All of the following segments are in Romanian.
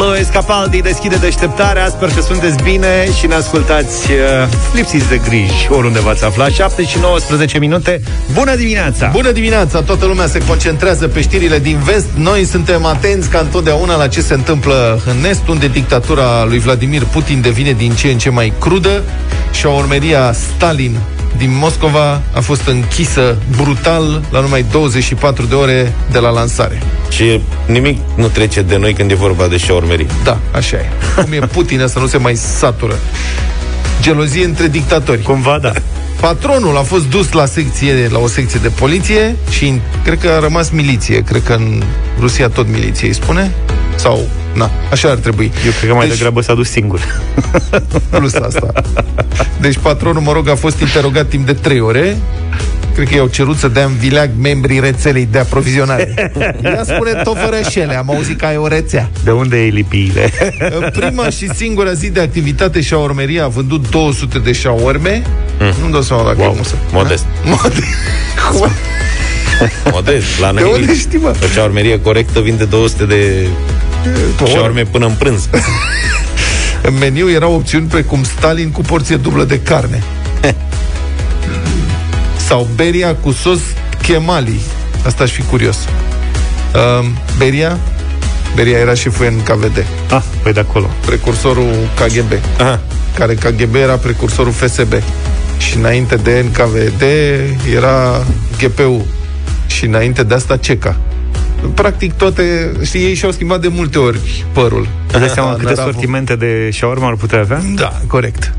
Louis Capaldi deschide deșteptarea Sper că sunteți bine și ne ascultați uh, lipsiți de griji Oriunde v-ați aflat 7 și 19 minute Bună dimineața! Bună dimineața! Toată lumea se concentrează pe știrile din vest Noi suntem atenți ca întotdeauna la ce se întâmplă în est Unde dictatura lui Vladimir Putin devine din ce în ce mai crudă Și o urmeria Stalin din Moscova a fost închisă brutal la numai 24 de ore de la lansare. Și nimic nu trece de noi când e vorba de șaurmerii. Da, așa e. Cum e Putin să nu se mai satură. Gelozie între dictatori. Cumva, da. Patronul a fost dus la secție, la o secție de poliție și cred că a rămas miliție. Cred că în Rusia tot miliție îi spune. Sau, na, așa ar trebui. Eu cred că mai deci, degrabă s-a dus singur. Plus asta. Deci patronul, mă rog, a fost interogat timp de trei ore cred că i-au cerut să dea în vileag membrii rețelei de aprovizionare. Ia spune tot fără șele, am auzit că ai o rețea. De unde e lipiile? În prima și singura zi de activitate șaormeria a vândut 200 de șaorme. Mm. Nu-mi dau seama dacă wow. e musă. Modest. Modest. Modest. La noi de unde știi, mă? O șaormerie corectă vinde 200 de șaorme până în prânz. În meniu erau opțiuni precum Stalin cu porție dublă de carne. Sau beria cu sos chemali. Asta aș fi curios. Uh, beria Beria era șeful în KVD. Ah, păi de acolo. Precursorul KGB. Aha. Care KGB era precursorul FSB. Și înainte de NKVD era GPU. Și înainte de asta CECA. Practic toate, știi, ei și-au schimbat de multe ori părul. Dai seama câte sortimente de shawarma ar putea avea? Da, corect.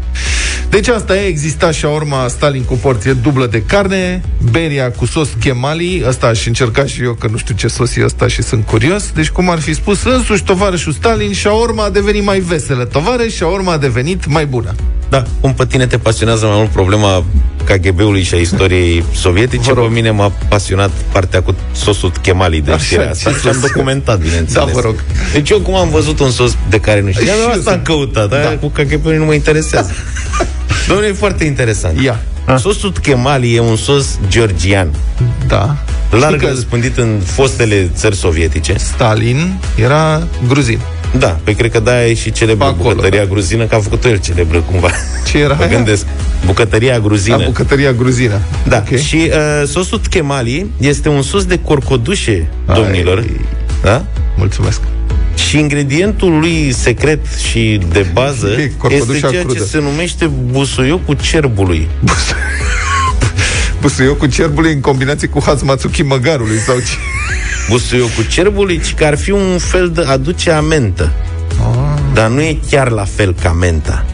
Deci asta e, exista și urma Stalin cu porție dublă de carne, beria cu sos chemali, asta aș încerca și eu, că nu știu ce sos e ăsta și sunt curios. Deci, cum ar fi spus, însuși tovarășul Stalin și urma a devenit mai veselă. Tovarăș și urma a devenit mai bună. Da, cum pe tine te pasionează mai mult problema KGB-ului și a istoriei sovietice, pe mine m-a pasionat partea cu sosul chemali de știrea asta și am documentat, bineînțeles. Da, vă rog. Deci eu cum am văzut un sos de care nu știam, asta am căutat, da. cu KGB-ul nu mă interesează. Domnule, e foarte interesant. Ia. A? Sosul Kemali e un sos georgian. Da. Larg că răspândit în fostele țări sovietice. Stalin era gruzin. Da, pe cred că da e și celebră acolo, bucătăria da. gruzină, că a făcut el celebră cumva. Ce era Mă gândesc. Bucătăria gruzină. A, bucătăria gruzină. Da. Okay. Și uh, sosul Kemali este un sos de corcodușe, Ai. domnilor. Da? Mulțumesc. Și ingredientul lui secret și de bază este ceea crudă. ce se numește busuiocul cerbului. busuiocul cerbului în combinație cu Hatsumatsuki măgarului sau ce? Busuiocul cerbului, ci că ar fi un fel de aduce amentă. Ah. Dar nu e chiar la fel ca menta.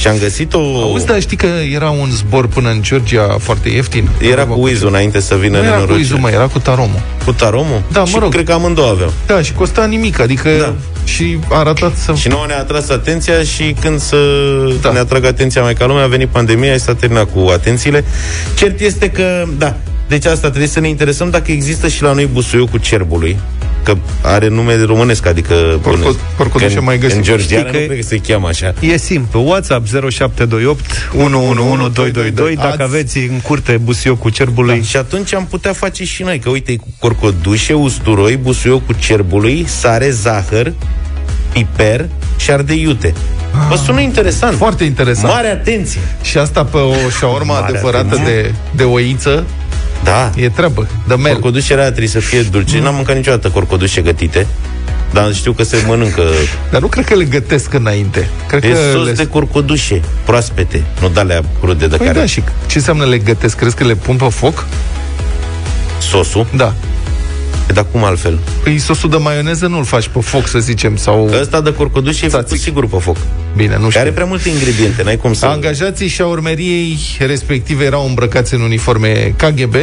Și am găsit o... Auzi, dar știi că era un zbor până în Georgia foarte ieftin? Era cu Izu înainte să vină Nu era cu Izu, mă, era cu Taromu. Cu Taromu? Da, și mă rog. cred că amândouă aveau. Da, și costa nimic, adică da. și a arătat să... Și nouă ne-a atras atenția și când să da. ne atrag atenția mai ca lumea, a venit pandemia și s-a terminat cu atențiile. Cert este că, da, deci asta trebuie să ne interesăm dacă există și la noi busuiul cu cerbului că are nume de românesc, adică Porcodușe mai găsit. În georgiană nu cred că se cheamă așa. E simplu. WhatsApp 0728 111222 dacă aveți în curte busiocul cerbului. Da. Și atunci am putea face și noi, că uite, cu corcodușe, usturoi, busiocul cerbului, sare, zahăr, piper și ardei iute. Vă sună interesant. Foarte interesant. Mare atenție. Și asta pe o șaorma adevărată de, de oiță da. E treabă. De mel. Corcodușele trebuie să fie dulce. Mm. N-am mâncat niciodată corcodușe gătite. Dar știu că se mănâncă Dar nu cred că le gătesc înainte cred E că sos le... de curcudușe Proaspete, nu de alea crude de păi care da, și ce înseamnă le gătesc? Crezi că le pun pe foc? Sosul? Da E, dar cum altfel? Păi sosul de maioneză nu-l faci pe foc, să zicem, sau... Ăsta de curcudușe e făcut sigur pe foc. Bine, nu știu. Are prea multe ingrediente, n-ai cum să... Angajații și a urmeriei respective erau îmbrăcați în uniforme KGB,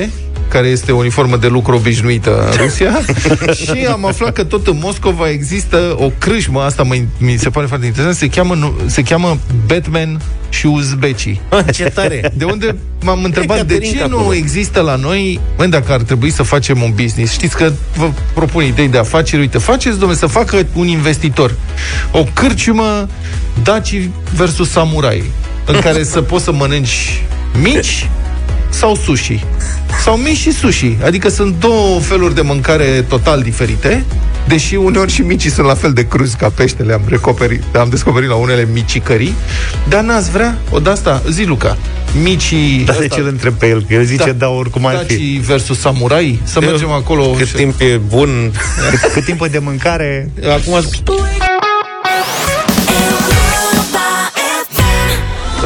care este o uniformă de lucru obișnuită în Rusia și am aflat că tot în Moscova există o crâșmă, asta mă, mi se pare foarte interesant, se cheamă, se cheamă Batman și uzbecii. Ce tare! De unde m-am întrebat de ce nu există la noi, mă, dacă ar trebui să facem un business. Știți că vă propun idei de afaceri, uite, faceți, domnule, să facă un investitor o cârciumă Daci versus samurai, în care să poți să mănânci mici sau sushi. Sau mici și sushi. Adică sunt două feluri de mâncare total diferite Deși uneori și micii sunt la fel de cruzi ca peștele, am, recoperit, am descoperit la unele micicării, dar n-ați vrea, o de asta, zi Luca, micii... Dar de ce îl întreb pe el? Că el zice, da, da oricum ar fi. versus samurai, să Eu, mergem acolo... Cât și... timp e bun, cât, cât timp de mâncare... Acum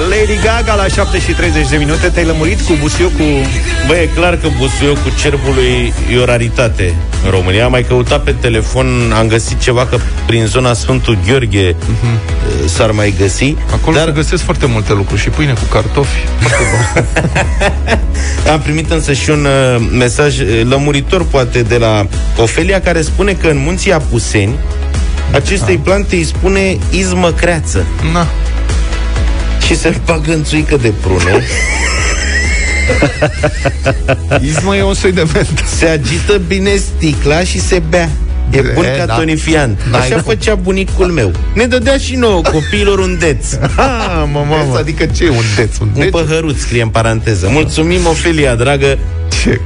Lady Gaga la 7 și 30 de minute. Te-ai lămurit cu busuiocul Bă, e clar că busuiocul cerbului E o raritate în România. Am mai căutat pe telefon Am găsit ceva că prin zona Sfântul Gheorghe uh-huh. S-ar mai găsi Acolo dar... se găsesc foarte multe lucruri Și pâine cu cartofi. Am primit însă și un uh, mesaj uh, Lămuritor poate de la Ofelia Care spune că în munții Apuseni Acestei da. plante îi spune izmă creață Na și se bagă în țuică de prune. Ismă e un soi de mentă. Se agită bine sticla și se bea. E bun ca da. tonifiant. Da, Așa da. făcea bunicul meu. Ne dădea și nouă copiilor un deț. Ha, mă, mă. Adică ce un deț? Un, un păhăruț, scrie în paranteză. Mulțumim, Ofelia, dragă. Ce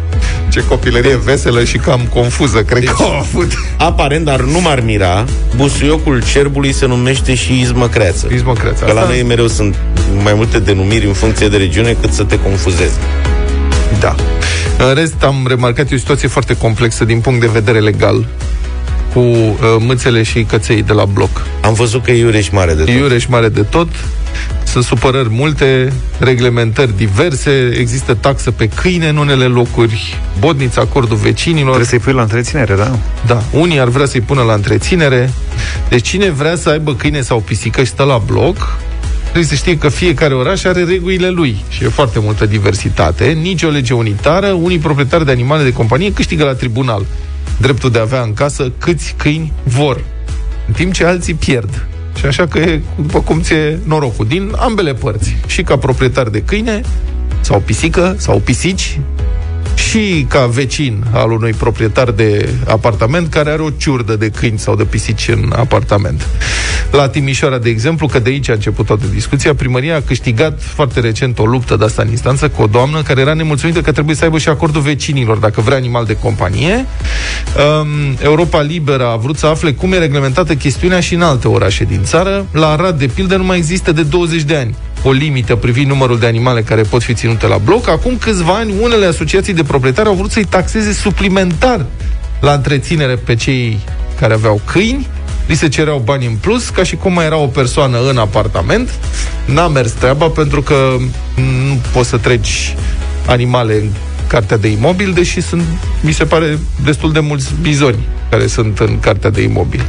ce copilărie veselă și cam confuză, cred deci, că au avut. Aparent, dar nu m-ar mira, busuiocul cerbului se numește și izmăcreață. Izmăcreață. Că la noi mereu sunt mai multe denumiri în funcție de regiune cât să te confuzezi. Da. În rest, am remarcat o situație foarte complexă din punct de vedere legal cu uh, mâțele și căței de la bloc. Am văzut că e iureș mare de tot. Iureș mare de tot. Sunt supărări multe, reglementări diverse, există taxă pe câine în unele locuri, bodniți acordul vecinilor. Trebuie să-i pui la întreținere, da? Da, unii ar vrea să-i pună la întreținere. Deci cine vrea să aibă câine sau pisică și stă la bloc, trebuie să știe că fiecare oraș are regulile lui și e foarte multă diversitate, nici o lege unitară, unii proprietari de animale de companie câștigă la tribunal dreptul de a avea în casă câți câini vor, în timp ce alții pierd. Și așa că e după cum ți-e norocul, din ambele părți. Și ca proprietar de câine, sau pisică, sau pisici, și ca vecin al unui proprietar de apartament care are o ciurdă de câini sau de pisici în apartament. La Timișoara, de exemplu, că de aici a început toată discuția, primăria a câștigat foarte recent o luptă de asta în instanță cu o doamnă care era nemulțumită că trebuie să aibă și acordul vecinilor dacă vrea animal de companie. Um, Europa Liberă a vrut să afle cum e reglementată chestiunea și în alte orașe din țară. La Arad, de pildă, nu mai există de 20 de ani o limită privind numărul de animale care pot fi ținute la bloc. Acum câțiva ani, unele asociații de proprietari au vrut să-i taxeze suplimentar la întreținere pe cei care aveau câini, li se cereau bani în plus, ca și cum mai era o persoană în apartament. N-a mers treaba pentru că nu poți să treci animale în cartea de imobil, deși sunt, mi se pare, destul de mulți bizoni care sunt în cartea de imobil.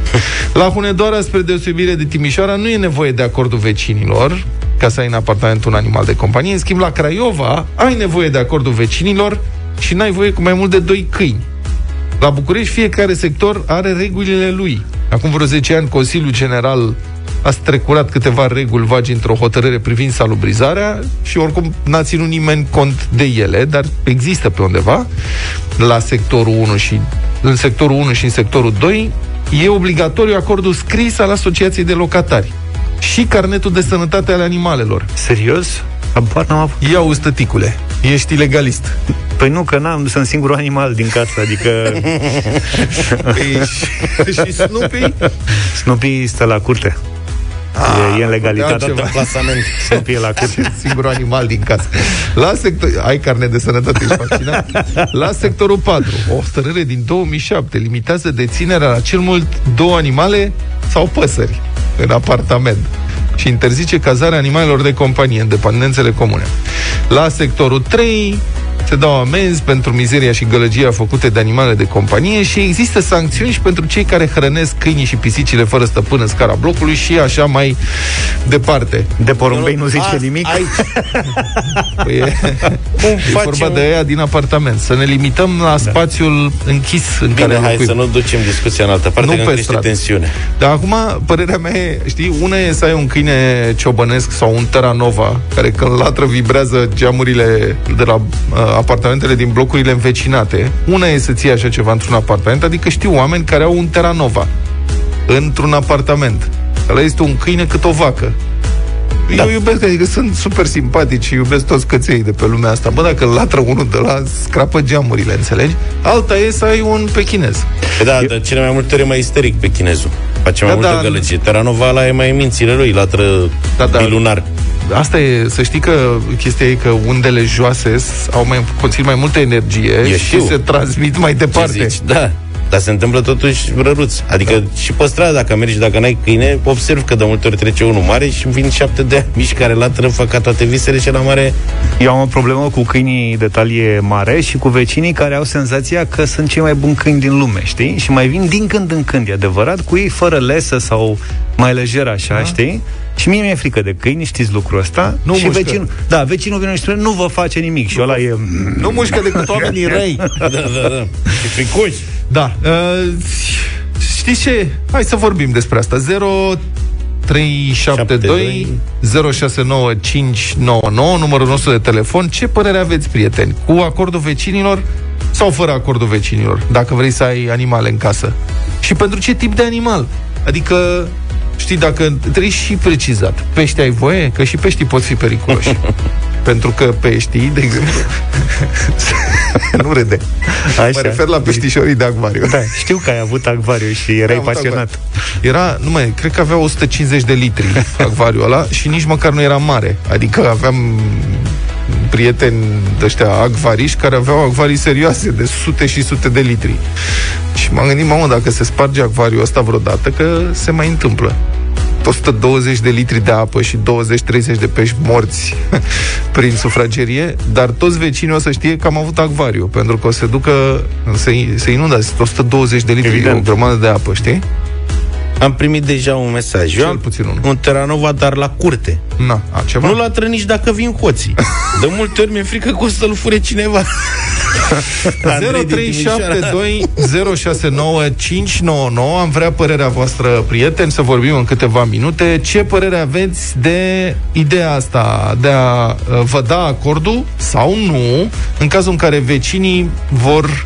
La Hunedoara, spre deosebire de Timișoara, nu e nevoie de acordul vecinilor ca să ai în apartament un animal de companie. În schimb, la Craiova, ai nevoie de acordul vecinilor și n-ai voie cu mai mult de doi câini. La București, fiecare sector are regulile lui. Acum vreo 10 ani, Consiliul General a strecurat câteva reguli vagi într-o hotărâre privind salubrizarea și oricum n-a ținut nimeni cont de ele, dar există pe undeva. La sectorul 1 și în sectorul 1 și în sectorul 2 e obligatoriu acordul scris al Asociației de Locatari și carnetul de sănătate al animalelor. Serios? Habar n-am avut. Ia tăticule, ești ilegalist. Păi nu, că n-am, sunt singurul animal din casă, adică... Păi, și Snoopy? Snoopy stă la curte. A, e, e în legalitate. Tot în plasament. Snoopy e la curte. Singurul animal din casă. La sector... Ai carne de sănătate, ești vaccinat? La sectorul 4, o hotărâre din 2007 limitează deținerea la cel mult două animale sau păsări în apartament și interzice cazarea animalelor de companie în dependențele comune. La sectorul 3, se dau amenzi pentru mizeria și gălăgia făcute de animale de companie și există sancțiuni și pentru cei care hrănesc câinii și pisicile fără stăpân în scara blocului și așa mai departe. De porumbei nu zice A, nimic? Aici. păi e, Cum e vorba de aia din apartament. Să ne limităm la da. spațiul închis în Bine, care hai locuim. să nu ducem discuția în altă parte, nu că pe tensiune. Dar acum, părerea mea e, știi, una e să ai un câine ciobănesc sau un Terranova, care când latră vibrează geamurile de la uh, apartamentele din blocurile învecinate. Una e să ții așa ceva într-un apartament, adică știu oameni care au un Terranova într-un apartament. Ăla este un câine cât o vacă. Da. Eu iubesc, adică sunt super simpatici, iubesc toți căței de pe lumea asta. Bă, dacă latră unul de la, scrapă geamurile, înțelegi? Alta e să ai un pechinez. Da, Eu... dar cele mai multe ori e mai isteric pe chinezul. Face mai da, multă da, gălăgie. Teranova ăla e mai mințile lui, latră da, da. lunar. Asta e, să știi că chestia e că undele joase au mai, conțin mai multă energie Eu și știu. se transmit mai departe. zici? Da. Dar se întâmplă totuși răruț. Adică da. și pe stradă, dacă mergi și dacă n-ai câine, observ că de multe ori trece unul mare și vin șapte de mici care latră, fac ca toate visele și la mare... Eu am o problemă cu câinii de talie mare și cu vecinii care au senzația că sunt cei mai buni câini din lume, știi? Și mai vin din când în când, e adevărat, cu ei fără lesă sau mai lejer așa, da. știi? Și mie mi-e frică de câini, știți lucrul ăsta. Nu și mușcă. vecinul, da, vecinul vine și spune, nu vă face nimic. Și ăla e... Nu mușcă decât oamenii răi. da, da, da. Și fricoși. Da. Uh, știți ce? Hai să vorbim despre asta. 0 372 069599 numărul nostru de telefon. Ce părere aveți, prieteni? Cu acordul vecinilor sau fără acordul vecinilor? Dacă vrei să ai animale în casă. Și pentru ce tip de animal? Adică Știi, dacă trebuie și precizat, pești ai voie? Că și peștii pot fi periculoși. Pentru că peștii, de exemplu, nu râde. Așa. Mă refer la peștișorii de acvariu. Da, știu că ai avut acvariu și erai pasionat. Era, nu mai, cred că avea 150 de litri acvariul ăla și nici măcar nu era mare. Adică aveam prieteni ăștia acvariști care aveau acvarii serioase de sute și sute de litri. Și m-am gândit, mamă, dacă se sparge acvariul ăsta vreodată, că se mai întâmplă. 120 de litri de apă și 20-30 de pești morți prin sufragerie, dar toți vecinii o să știe că am avut acvariu, pentru că o să se ducă, se, se inundă 120 de litri, Evident. o grămadă de apă, știi? Am primit deja un mesaj. Cel Eu am puțin unul. un Teranova, dar la curte. Na, a, ceva? Nu latră nici dacă vin hoții. De multe ori mi-e frică că o să-l fure cineva. 0372 069 599 Am vrea părerea voastră, prieteni, să vorbim în câteva minute. Ce părere aveți de ideea asta de a uh, vă da acordul sau nu în cazul în care vecinii vor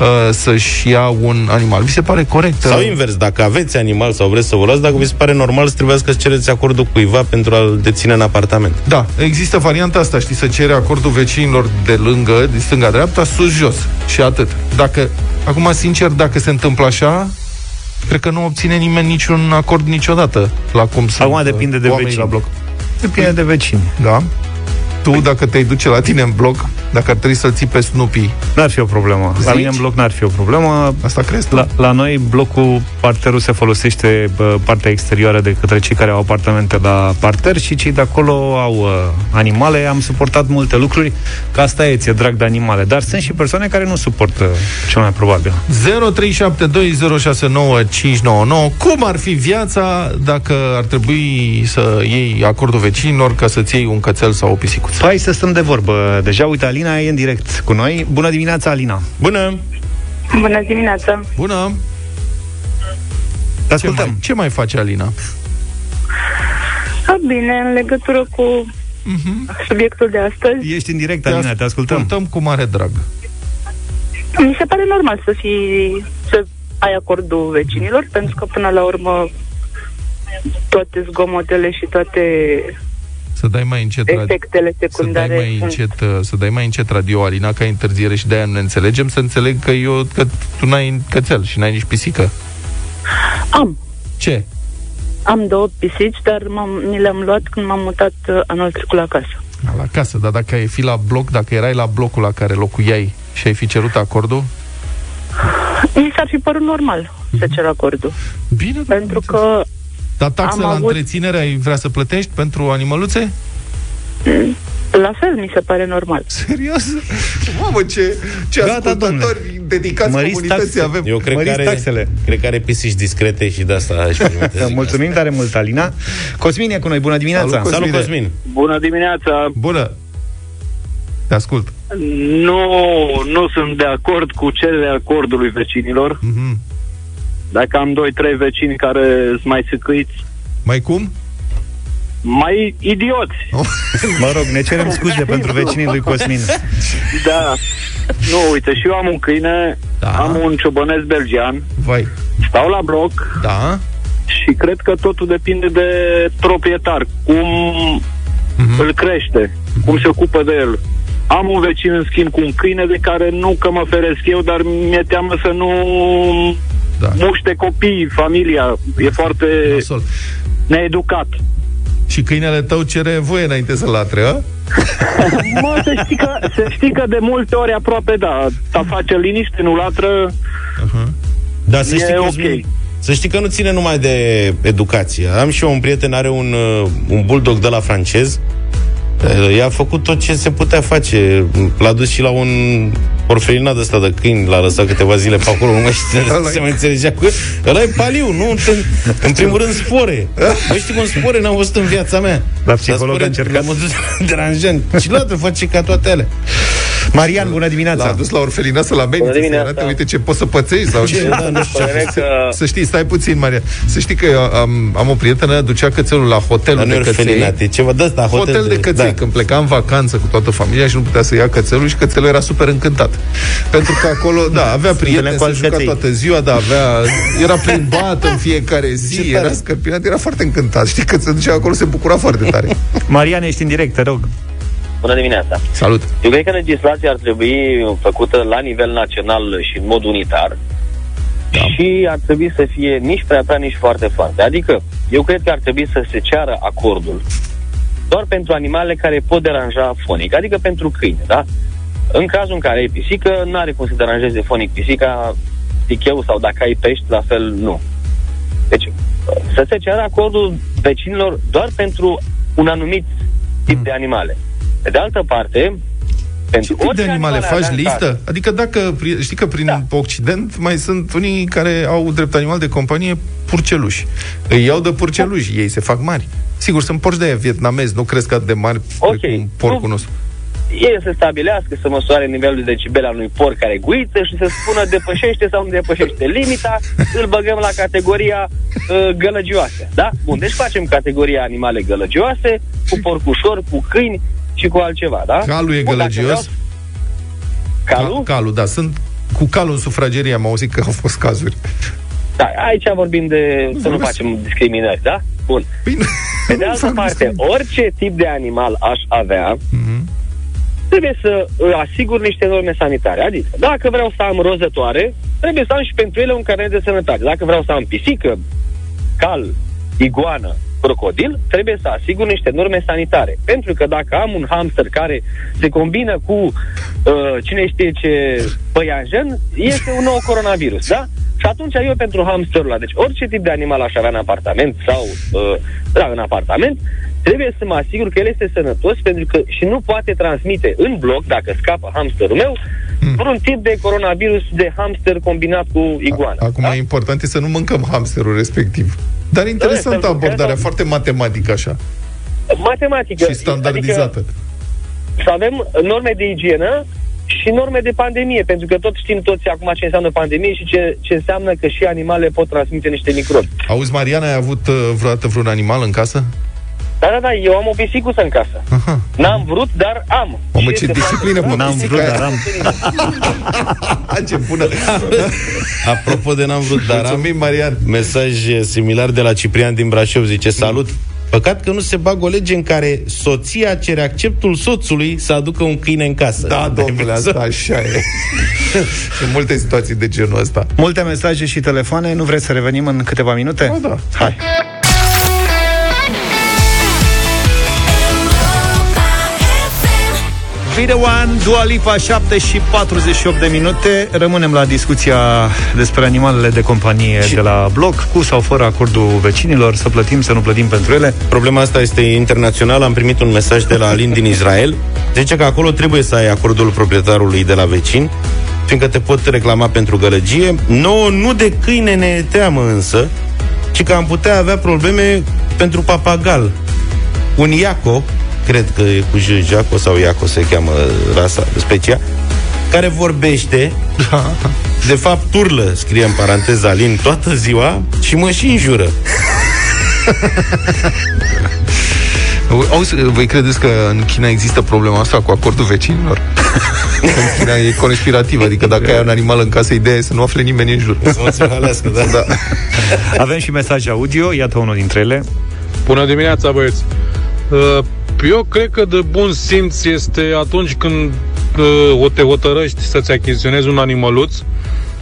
uh, să-și ia un animal. Vi se pare corect? Sau invers, dacă aveți animal sau vreți să vă luați, dacă vi se pare normal să trebuie să cereți acordul cuiva pentru a-l deține în apartament. Da, există varianta asta, știi, să cere acordul vecinilor de lângă, de stânga-dreapta, sus-jos și atât. Dacă, acum, sincer, dacă se întâmplă așa, cred că nu obține nimeni niciun acord niciodată la cum să Acum depinde de vecini. la bloc. Depinde de vecini. Da tu, dacă te duce la tine în bloc, dacă ar trebui să-l ții pe Snoopy... N-ar fi o problemă. Zici? La mine în bloc n-ar fi o problemă. Asta crezi tu? La, la noi, blocul, parterul se folosește bă, partea exterioară de către cei care au apartamente la parter și cei de acolo au uh, animale. Am suportat multe lucruri, că asta e, ți-e drag de animale. Dar sunt și persoane care nu suportă, cel mai probabil. 0372069599 Cum ar fi viața dacă ar trebui să iei acordul vecinilor ca să-ți iei un cățel sau o pisicuță? Hai să stăm de vorbă. Deja, uite, Alina e în direct cu noi. Bună dimineața, Alina! Bună! Bună dimineața! Bună! Te ascultăm. Ce mai, ce mai face Alina? A, bine, în legătură cu uh-huh. subiectul de astăzi. Ești în direct, Alina, te, te ascultăm. ascultăm cu mare drag. Mi se pare normal să fii, să ai acordul vecinilor, pentru că până la urmă toate zgomotele și toate să dai mai încet efectele secundare. Să dai mai încet, uh, să dai mai încet radio, Alina, ca întârziere și de-aia nu ne înțelegem, să înțeleg că eu că tu n-ai cățel și n-ai nici pisică. Am. Ce? Am două pisici, dar m-am, mi le-am luat când m-am mutat uh, anul trecut la casă. La casă, dar dacă ai fi la bloc, dacă erai la blocul la care locuiai și ai fi cerut acordul? Mi s-ar fi părut normal mm-hmm. să cer acordul. Bine, Pentru că dar taxe la avut... întreținere ai vrea să plătești pentru animăluțe? Mm. La fel, mi se pare normal. Serios? Mamă, ce, ce Gata, ascultători domnule. dedicați Măriți comunității taxe. avem. Eu cred că, are, taxele. cred că are pisici discrete și de asta aș Mulțumim tare mult, Alina. Cosmin e cu noi, bună dimineața. Salut, Cosmin. Salut, Cosmin. Bună dimineața. Bună. Te ascult. Nu, nu sunt de acord cu cererea acordului vecinilor. Mm-hmm dacă am doi, trei vecini care sunt mai săcâiți... Mai cum? Mai idioți. Oh. Mă rog, ne cerem scuze pentru vecinii lui Cosmin. Da. Nu, uite, și eu am un câine, da. am un ciobănesc belgian. Vai. Stau la bloc. Da. și cred că totul depinde de proprietar, cum Mhm. îl crește, cum se ocupă de el. Am un vecin, în schimb, cu un câine de care nu că mă feresc eu, dar mi-e teamă să nu Da. muște copiii, familia. E foarte Nasol. needucat. Și câinele tău cere voie înainte să latre, a? Mă, să știi, că, să știi că de multe ori aproape, da, ta face liniște, nu latră, Dar să E știi, că, ok. Cosmin, să știi că nu ține numai de educație. Am și eu un prieten, are un, uh, un bulldog de la francez. Uh, I-a făcut tot ce se putea face. L-a dus și la un orfelinat ăsta de câini, l-a lăsat câteva zile pe acolo, nu mai știu, Ăla-i- se mai înțelegea cu el. Ăla e paliu, nu? În, în primul rând spore. Băi, știi cum spore n-am văzut în viața mea. La psiholog spore a încercat? La modul deranjant. Și la altă face ca toate alea. Marian, bună dimineața! L-a dus la orfelinat să-l amenințe, Bună să dimineața. arate, uite ce poți să pățești sau ce. Da, nu știu ce a Părere făcut. că Să știi, stai puțin, Maria. Să știi că eu am, am o prietenă, ducea cățelul la hotelul Dar nu de e căței. orfelinat, e ceva de ăsta, Hotel, hotel, de căței, da. când pleca în vacanță cu toată familia și nu putea să ia cățelul și cățelul era super încântat. Pentru că acolo, da, avea prieteni, cu se alți juca căței. toată ziua, da, avea, era plimbat în fiecare zi, Ce tare. era scărpinat, era foarte încântat. Știi că se ducea acolo, se bucura foarte tare. Marian, ești în direct, te rog. Bună dimineața! Salut! Eu cred că legislația ar trebui făcută la nivel național și în mod unitar da. și ar trebui să fie nici prea prea, nici foarte foarte. Adică, eu cred că ar trebui să se ceară acordul doar pentru animalele care pot deranja fonic, adică pentru câine, da? În cazul în care ai pisică, nu are cum să deranjeze fonic pisica, zic eu, sau dacă ai pești, la fel nu. Deci, să se ceară acordul vecinilor doar pentru un anumit tip de animale. Pe de altă parte, Ce pentru tip de orice animale animal faci avea în listă? casă- Adică dacă, pri- știi că prin Da. Occident mai sunt unii care au drept animal de companie purceluși. Îi iau de purceluși, ei se fac mari. Sigur, sunt porci de vietnamezi, nu cresc atât de mari Ok. precum porcul Nu- nostru. Ei să stabilească, să măsoare nivelul de decibel al unui porc care guiță și să spună depășește sau nu depășește limita, îl băgăm la categoria uh, gălăgioase. Da? Bun, deci facem categoria animale gălăgioase, cu porcușori, cu câini și cu altceva, da? Calul e Bun, dacă gălăgios? vreau- Calul? Ca- calul, da. Sunt cu calul în sufragerie, am auzit că au fost cazuri. Da, aici vorbim de să nu vorbesc. facem discriminări, da? Bun. Bine. Pe de altă parte, orice tip de animal aș avea, Mhm. trebuie să îi asigur niște norme sanitare. Adică, dacă vreau să am rozătoare, trebuie să am și pentru ele un carnet de sănătate. Dacă vreau să am pisică, cal, iguană, crocodil, trebuie să asigur niște norme sanitare. Pentru că dacă am un hamster care se combină cu uh, cine știe ce păianjen, este un nou coronavirus, da? Și atunci eu pentru hamsterul ăla, deci orice tip de animal aș avea în apartament sau uh, da, în apartament, trebuie să mă asigur că el este sănătos pentru că și nu poate transmite în bloc, dacă scapă hamsterul meu, Hmm. vreun tip de coronavirus de hamster combinat cu iguană. Acum da? e important e să nu mâncăm hamsterul respectiv. Dar interesantă să-l mâncăm abordarea, sau- foarte matematică așa. Matematică. Și standardizată. Adică să avem norme de igienă și norme de pandemie, pentru că tot știm toți acum ce înseamnă pandemie și ce, ce înseamnă că și animalele pot transmite niște microbi. Auzi, Mariana, ai avut uh, vreodată vreun animal în casă? Da, da, da, eu am o pisicuță în casă. Aha. N-am vrut, dar am. Mamă, Și ce este disciplină, foarte- mă, N-am pisica vrut, aia. dar am. ce bună! Apropo de n-am vrut, dar am Mulțumim, Marian! mesaj eh, similar de la Ciprian din Brașov, zice Salut! Păcat că nu se bagă o lege în care soția cere acceptul soțului să aducă un câine în casă. Da, domnule, asta așa e. Sunt multe situații de genul ăsta. Multe mesaje și telefoane, nu vreți să revenim în câteva minute? Ba da. Hai. Video One, Dua Lipa, 7 și 48 de minute. Rămânem la discuția despre animalele de companie și... de la bloc, cu sau fără acordul vecinilor, să plătim, să nu plătim pentru ele. Problema asta este internațională. Am primit un mesaj de la Alin din Israel. Zice că acolo trebuie să ai acordul proprietarului de la vecin, fiindcă te pot reclama pentru gălăgie. Nouă nu de câine ne e teamă însă, ci că am putea avea probleme pentru papagal. Un iaco, cred că e cu J, Jaco sau Iaco se cheamă rasa, specia, care vorbește, de fapt urlă, scrie în paranteza Alin, toată ziua și mă și înjură. Auzi, voi credeți că în China există problema asta cu acordul vecinilor? în China e conspirativ, adică dacă ai un animal în casă, ideea e să nu afle nimeni în jur. Să mă țihălească, da. Da. Avem și mesaje audio, iată unul dintre ele. Bună dimineața, băieți! Uh, Eu cred că de bun simț este atunci când uh, o te hotărăști să-ți achiziționezi un animăluț,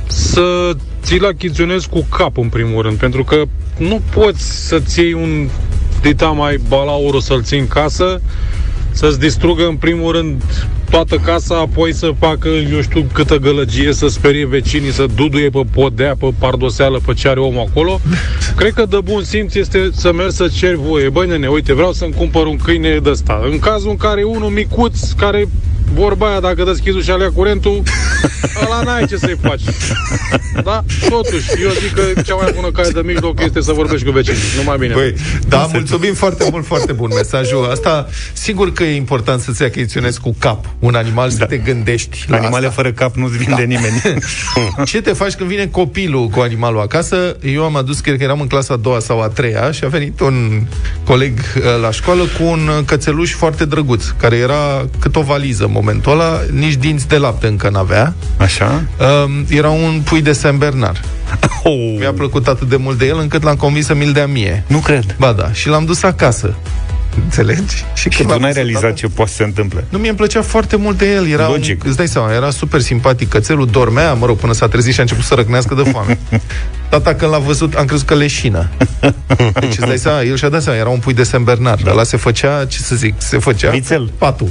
să ți-l achiziționezi cu cap, în primul rând, pentru că nu poți să-ți iei un dita mai balaurul să-l ții în casă, să-ți distrugă în primul rând toată casa, apoi să facă, eu știu, câtă gălăgie, să sperie vecinii, să duduie pe podea, pe pardoseală, pe ce are omul acolo. Cred că de bun simț este să mergi să ceri voie. Băi, nene, uite, vreau să-mi cumpăr un câine de ăsta. În cazul în care e unul micuț, care vorba aia, dacă dă schizul și alea curentul, ăla n-ai ce să-i faci. Da? Totuși, eu zic că cea mai bună cale de mijloc este să vorbești cu vecinii. Numai bine. Băi, da, mulțumim foarte mult, foarte bun mesajul. Asta, sigur că e important să-ți achiziționezi cu cap un animal, să te gândești la Animale asta. fără cap nu-ți vinde nimeni. Ce te faci când vine copilul cu animalul acasă? Eu am adus, cred că eram în clasa a doua sau a treia și a venit un coleg uh, la școală cu un uh, cățeluș foarte drăguț, care era cât o valiză în momentul ăla, nici dinți de lapte încă n-avea. Așa? Um, era un pui de Saint Bernard. Oh, Mi-a plăcut atât de mult de el încât l-am convins să mi-l dea mie. nu cred. Ba da, și l-am dus acasă. Înțelegi? Și când tu l-am n-ai dus realizat acasă- ce poate să se întâmple. nu, mie îmi plăcea foarte mult de el. Era Logic. Un, îți dai seama, era super simpatic. Cățelul dormea, mă rog, până s-a trezit și a început să răcnească de foame. Tata când l-a văzut, am crezut că leșină. Deci îți dai seama, el și-a dat seama, era un pui de Saint Bernard. Dar ăla se făcea, ce să zic, se făcea Vițel. patul.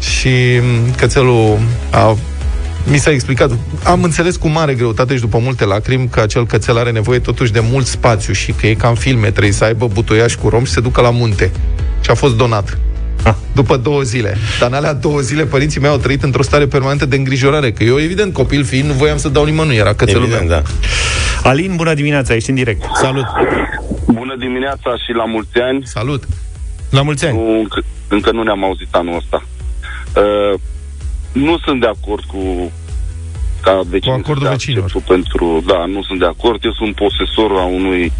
Și m, cățelul a mi s-a explicat, am înțeles cu mare greutate și după multe lacrimi că acel cățel are nevoie totuși de mult spațiu și că e ca în filme, trebuie să aibă butoiaș cu rom și se ducă la munte. Și a fost donat. După două zile. Dar în alea două zile părinții mei au trăit într-o stare permanentă de îngrijorare. Că eu, evident, copil fiind, nu voiam să dau nimănui. Era cățelul Evident, meu. da. Alin, bună dimineața, ești în direct. Salut. Bună dimineața și la mulți ani. Salut! La mulți ani. Nu, încă, încă nu ne-am auzit anul ăsta. Uh, nu sunt de acord cu ca vecini Cu acordul să dea vecinilor. acceptul Pentru, da, nu sunt de acord. Eu sunt posesor a unui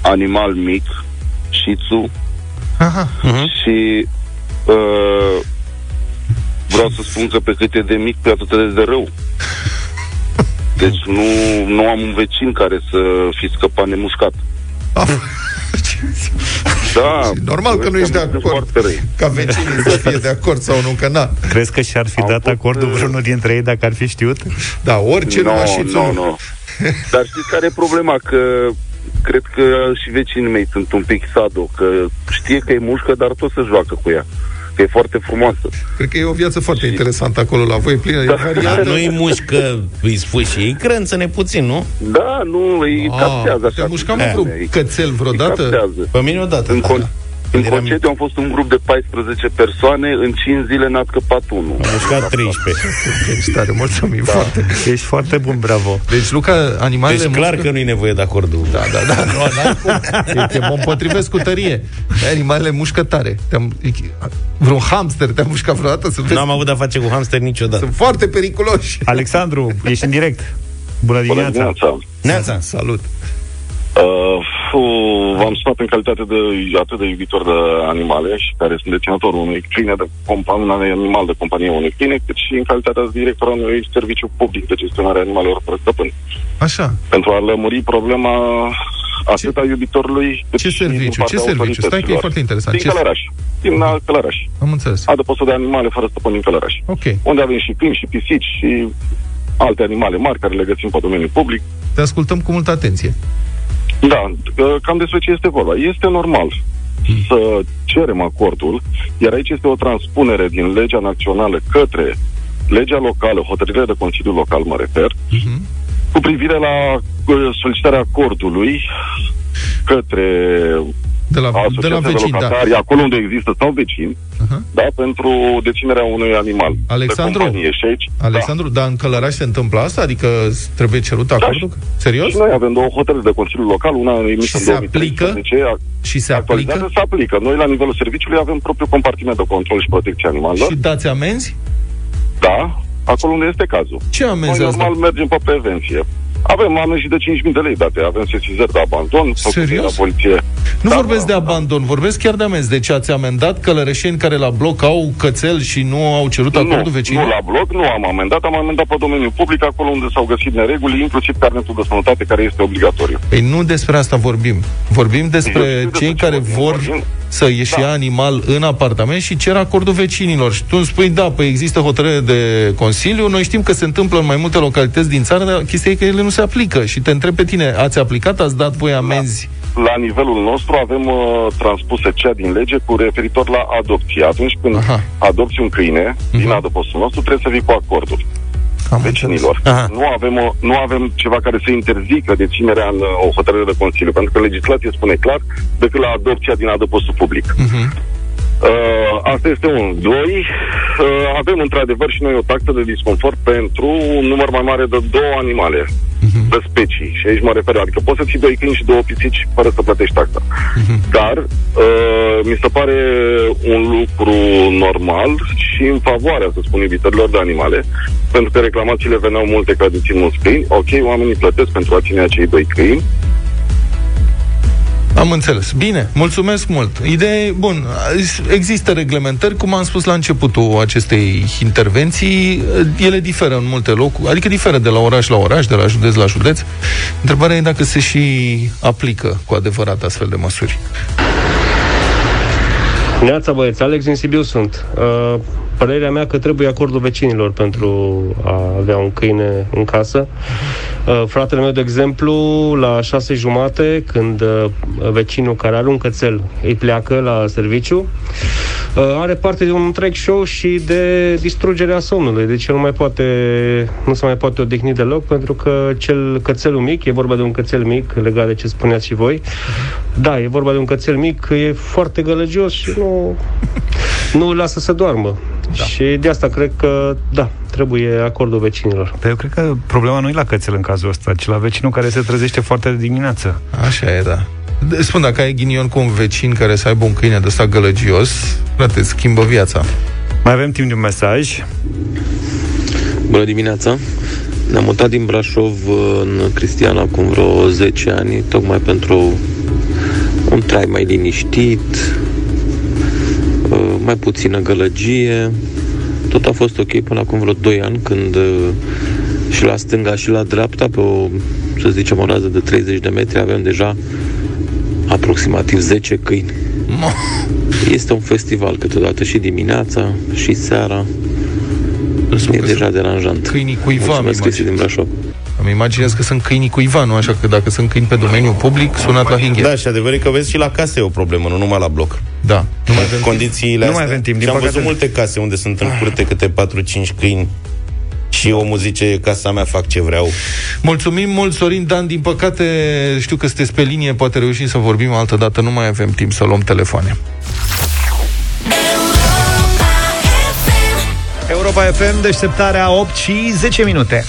animal mic, Shih Tzu, Aha. și uh, vreau să spun că pe cât e de mic, pe atât e de rău. Deci nu, nu am un vecin care să fi scăpat nemușcat. Da. Normal că nu ești de ăștia acord. Foarte răi. Ca vecinii să fie de acord sau nu, că na. Crezi că și-ar fi Au dat fost, acordul uh, vreunul dintre ei dacă ar fi știut? Da, orice Nu, numai și nu, nu. Dar știți care e problema? Că cred că și vecinii mei sunt un pic sado, că știe că e mușcă, dar tot se joacă cu ea. Că e foarte frumoasă. Cred că e o viață foarte interesantă acolo la voi, plină de Da. variată. Nu-i mușcă, îi spui și ei crânță-ne puțin, nu? Da, nu, îi Ah, captează așa. Te-a mușcat cum mă spune, vreun îi- cățel îi vreodată? captează. Pe mine odată. În, da. con- în Când eram mic. concediu am fost un grup de 14 persoane, în 5 zile n-a scăpat unul. Am mușcat 13. Ești tare, mulțumim Da. foarte. Ești foarte bun, bravo. Deci, Luca, animalele Deci clar mușcă- că nu-i nevoie de acordul. Da, da, da, nu, n-ai cum. Te, te mă împotrivesc cu tărie. Animalele mușcă tare. Te-am, vreun hamster te-a mușcat vreodată? Să vezi? Nu am avut de-a face cu hamster niciodată. Sunt foarte periculoși. Alexandru, ești în direct. Bună dimineața. Neața. Salut. Uh, fu, v-am sunat în calitate de atât de iubitor de animale și care sunt deținătorul unui câine de companie, un animal de companie unui câine, cât și în calitate de director al unui serviciu public de gestionare a animalelor fără stăpân. Așa. Pentru a lămuri problema atât a iubitorului cât Ce și din serviciu? partea Ce serviciu? Stai că e autorităților. foarte interesant. Din Ce- Călăraș. Din uh, Călăraș. Am înțeles. Adăpostul de animale fără stăpân din Călăraș. Ok. Unde avem și câini și pisici și alte animale mari care le găsim pe domeniul public. Te ascultăm cu multă atenție. Da, cam despre ce este vorba. Este normal să cerem acordul, iar aici este o transpunere din legea națională către legea locală, hotărârea de Consiliu Local, mă refer, Mhm. cu privire la uh, solicitarea acordului către De la, de la asociația de, vecini, da. locatari, acolo unde există sau vecini, Aha. da, pentru deținerea unui animal. Alexandru? De companie. Și aici, Alexandru, dar în Călăraș se întâmplă asta? Adică trebuie cerut Da, acordul? Serios? Și noi avem două hotărâri de Consiliu Local, una emisă Și în se 2013, Și se actualizată, aplică? se aplică. Noi, la nivelul serviciului, avem propriul compartiment de control și protecție animalelor. Și dați amenzi? Da, acolo unde este cazul. Ce Noi, amenzi ați normal, dat? mergem pe prevenție. Avem amenzi și de 5.000 de lei date, avem sesizări de abandon, făcute Serios? la poliție. Nu Da, vorbesc da, de da. abandon, vorbesc chiar de amenzi. Deci ați amendat călărășeni care la bloc au cățel și nu au cerut acordul nu, vecinilor? nu la bloc, nu am amendat, am amendat pe domeniul public, acolo unde s-au găsit nereguli, inclusiv carnetul de sănătate care este obligatoriu. Păi nu despre asta vorbim. Vorbim Eu despre știu despre cei ce care vorbim. vor Vorbim- să ieși Da. animal în apartament și cer acordul vecinilor. Și tu îmi spui, da, păi există hotărâre de Consiliu, noi știm că se întâmplă în mai multe localități din țară, dar chestia e că ele nu se aplică. Și te întreb pe tine, ați aplicat, ați dat voi amenzi? La nivelul nostru avem uh, transpuse cea din lege cu referitor la adopție. Atunci când Aha. adopți un câine din Mhm. adăpostul nostru, trebuie să vii cu acordul Am vecinilor. Aha. Nu avem, o, nu avem ceva care să interzică deținerea în uh, o hotărâre de Consiliu, pentru că legislația spune clar decât la adopția din adăpostul public. Mhm. Uh, asta este un. Doi, uh, avem într-adevăr și noi o taxă de disconfort pentru un număr mai mare de două animale, Mhm. de specii. Și aici mă refer, adică poți să ții doi câini și două pisici fără să plătești taxa. Mhm. Dar uh, mi se pare un lucru normal și în favoarea, să spun, iubitorilor de animale, pentru că reclamațiile veneau multe că dețin mulți câini. Ok, oamenii plătesc pentru a ține acei doi câini, Am înțeles. Bine, mulțumesc mult. Idee, bun, există reglementări, cum am spus la începutul acestei intervenții, ele diferă în multe locuri, adică diferă de la oraș la oraș, de la județ la județ. Întrebarea e dacă se și aplică cu adevărat astfel de măsuri. Neața băieți, Alex din Sibiu sunt. Uh, părerea mea că trebuie acordul vecinilor pentru a avea un câine în casă. Uh, fratele meu, de exemplu, la șase jumate, când uh, vecinul care are un cățel îi pleacă la serviciu, uh, are parte de un întreg show și de distrugerea somnului. Deci el nu mai poate, nu se mai poate odihni deloc, pentru că cel cățelul mic, e vorba de un cățel mic, legat de ce spuneați și voi, da, e vorba de un cățel mic, e foarte gălăgios și nu, nu îl lasă să doarmă. Da. Și de asta cred că, da, trebuie acordul vecinilor. Dar eu cred că problema nu e la cățel în cazul ăsta, ci la vecinul care se trezește foarte de dimineață. Așa e, da. De- Spun, dacă ai ghinion cu un vecin care să aibă un câine de ăsta gălăgios, frate, schimbă viața. Mai avem timp de un mesaj. Bună dimineața! Ne-am mutat din Brașov în Cristiana acum vreo 10 ani, tocmai pentru un trai mai liniștit, uh, mai puțină gălăgie. Tot a fost ok până acum vreo 2 ani, când uh, și la stânga și la dreapta, pe o, să zicem, o rază de 30 de metri, avem deja aproximativ 10 câini. Este un festival câteodată și dimineața și seara. Presupun E că deja sunt deranjant. câinii cuiva, Mulțumesc, îmi Cristi din imaginez. Brașov. Îmi imaginez că sunt câinii cuiva, nu așa că dacă sunt câini pe domeniul public, sunat la hinghe. Da, și adevărul e că vezi și la case e o problemă, nu numai la bloc. da. Nu mai avem Condițiile Nu mai astea. avem timp, Și din am văzut păcate. multe case unde sunt în curte câte 4-5 câini și omul zice, casa mea fac ce vreau. Mulțumim mult, Sorin Dan. Din păcate, știu că sunteți pe linie, poate reușim să vorbim altă dată. Nu mai avem timp să luăm telefoane. Europa FM, deșteptarea 8 și 10 minute.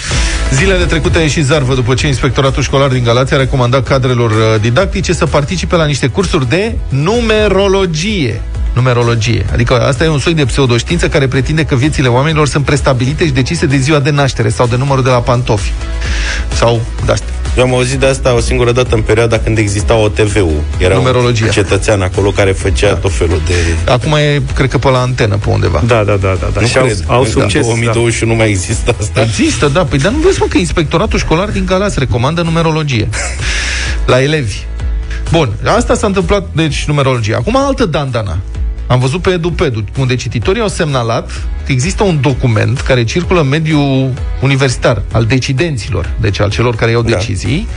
Zilele trecute a ieșit zarvă după ce Inspectoratul Școlar din Galația a recomandat cadrelor uh, didactice să participe la niște cursuri de numerologie. Numerologie. Adică asta e un soi de pseudoștiință care pretinde că viețile oamenilor sunt prestabilite și decise de ziua de naștere sau de numărul de la pantofi. Sau de astea. Eu am auzit de asta o singură dată în perioada când exista OTV-ul. Era Numerologia. un cetățean acolo care făcea da. tot felul de... Acum e, cred că pe la antenă, pe undeva. Da, da, da, da. da. Nu și au, cred. au În succes. Da. 2021 nu mai există asta. Există, da. Păi, dar nu vezi, mă, că Inspectoratul Școlar din Galați recomandă numerologie la elevi. Bun, asta s-a întâmplat, deci, numerologie. Acum altă dandana. Am văzut pe EduPedu, unde cititorii au semnalat că există un document care circulă în mediul universitar, al decidenților, deci al celor care iau Da. decizii,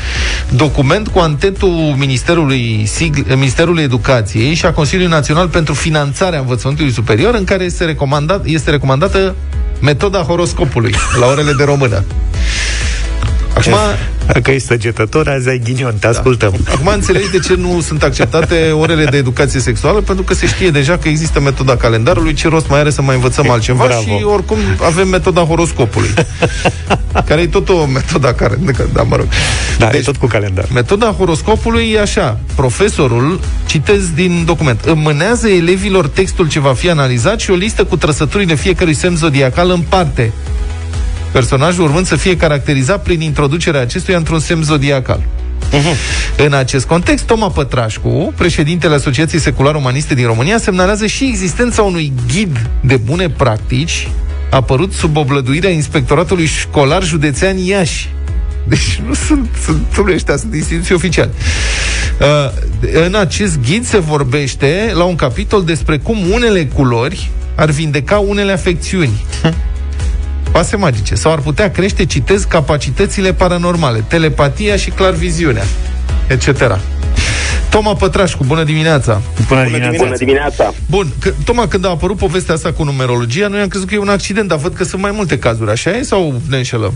document cu antetul Ministerului, Sig- Ministerului Educației și a Consiliului Național pentru Finanțarea Învățământului Superior, în care este, recomandat, este recomandată metoda horoscopului la orele de română. Acum, Dacă ești săgetător, azi ai ghinion, te ascultăm. acum înțelegi de ce nu sunt acceptate orele de educație sexuală, pentru că se știe deja că există metoda calendarului, ce rost mai are să mai învățăm altceva Bravo. și oricum avem metoda horoscopului, care e tot o metoda care... Da, mă rog. Da, deci, e tot cu calendar. Metoda horoscopului e așa. Profesorul, citez din document, înmânează elevilor textul ce va fi analizat și o listă cu trăsăturile fiecărui semn zodiacal în parte. Personajul urmând să fie caracterizat prin introducerea acestuia într-un semn zodiacal. Uh-huh. În acest context, Toma Pătrașcu, președintele Asociației Secular Umaniste din România, semnalează și existența unui ghid de bune practici apărut sub oblăduirea Inspectoratului Școlar Județean Iași. Deci nu sunt, sunt ăștia, sunt instituții oficiale. Uh, în acest ghid se vorbește la un capitol despre cum unele culori ar vindeca unele afecțiuni. Pase magice. Sau ar putea crește, citez, capacitățile paranormale, telepatia și clarviziunea, etc. Toma Pătrașcu, bună dimineața! Bună dimineața! Bună dimineața! Bun, că, Toma, când a apărut povestea asta cu numerologia, noi am crezut că e un accident, dar văd că sunt mai multe cazuri, așa e sau ne înșelăm?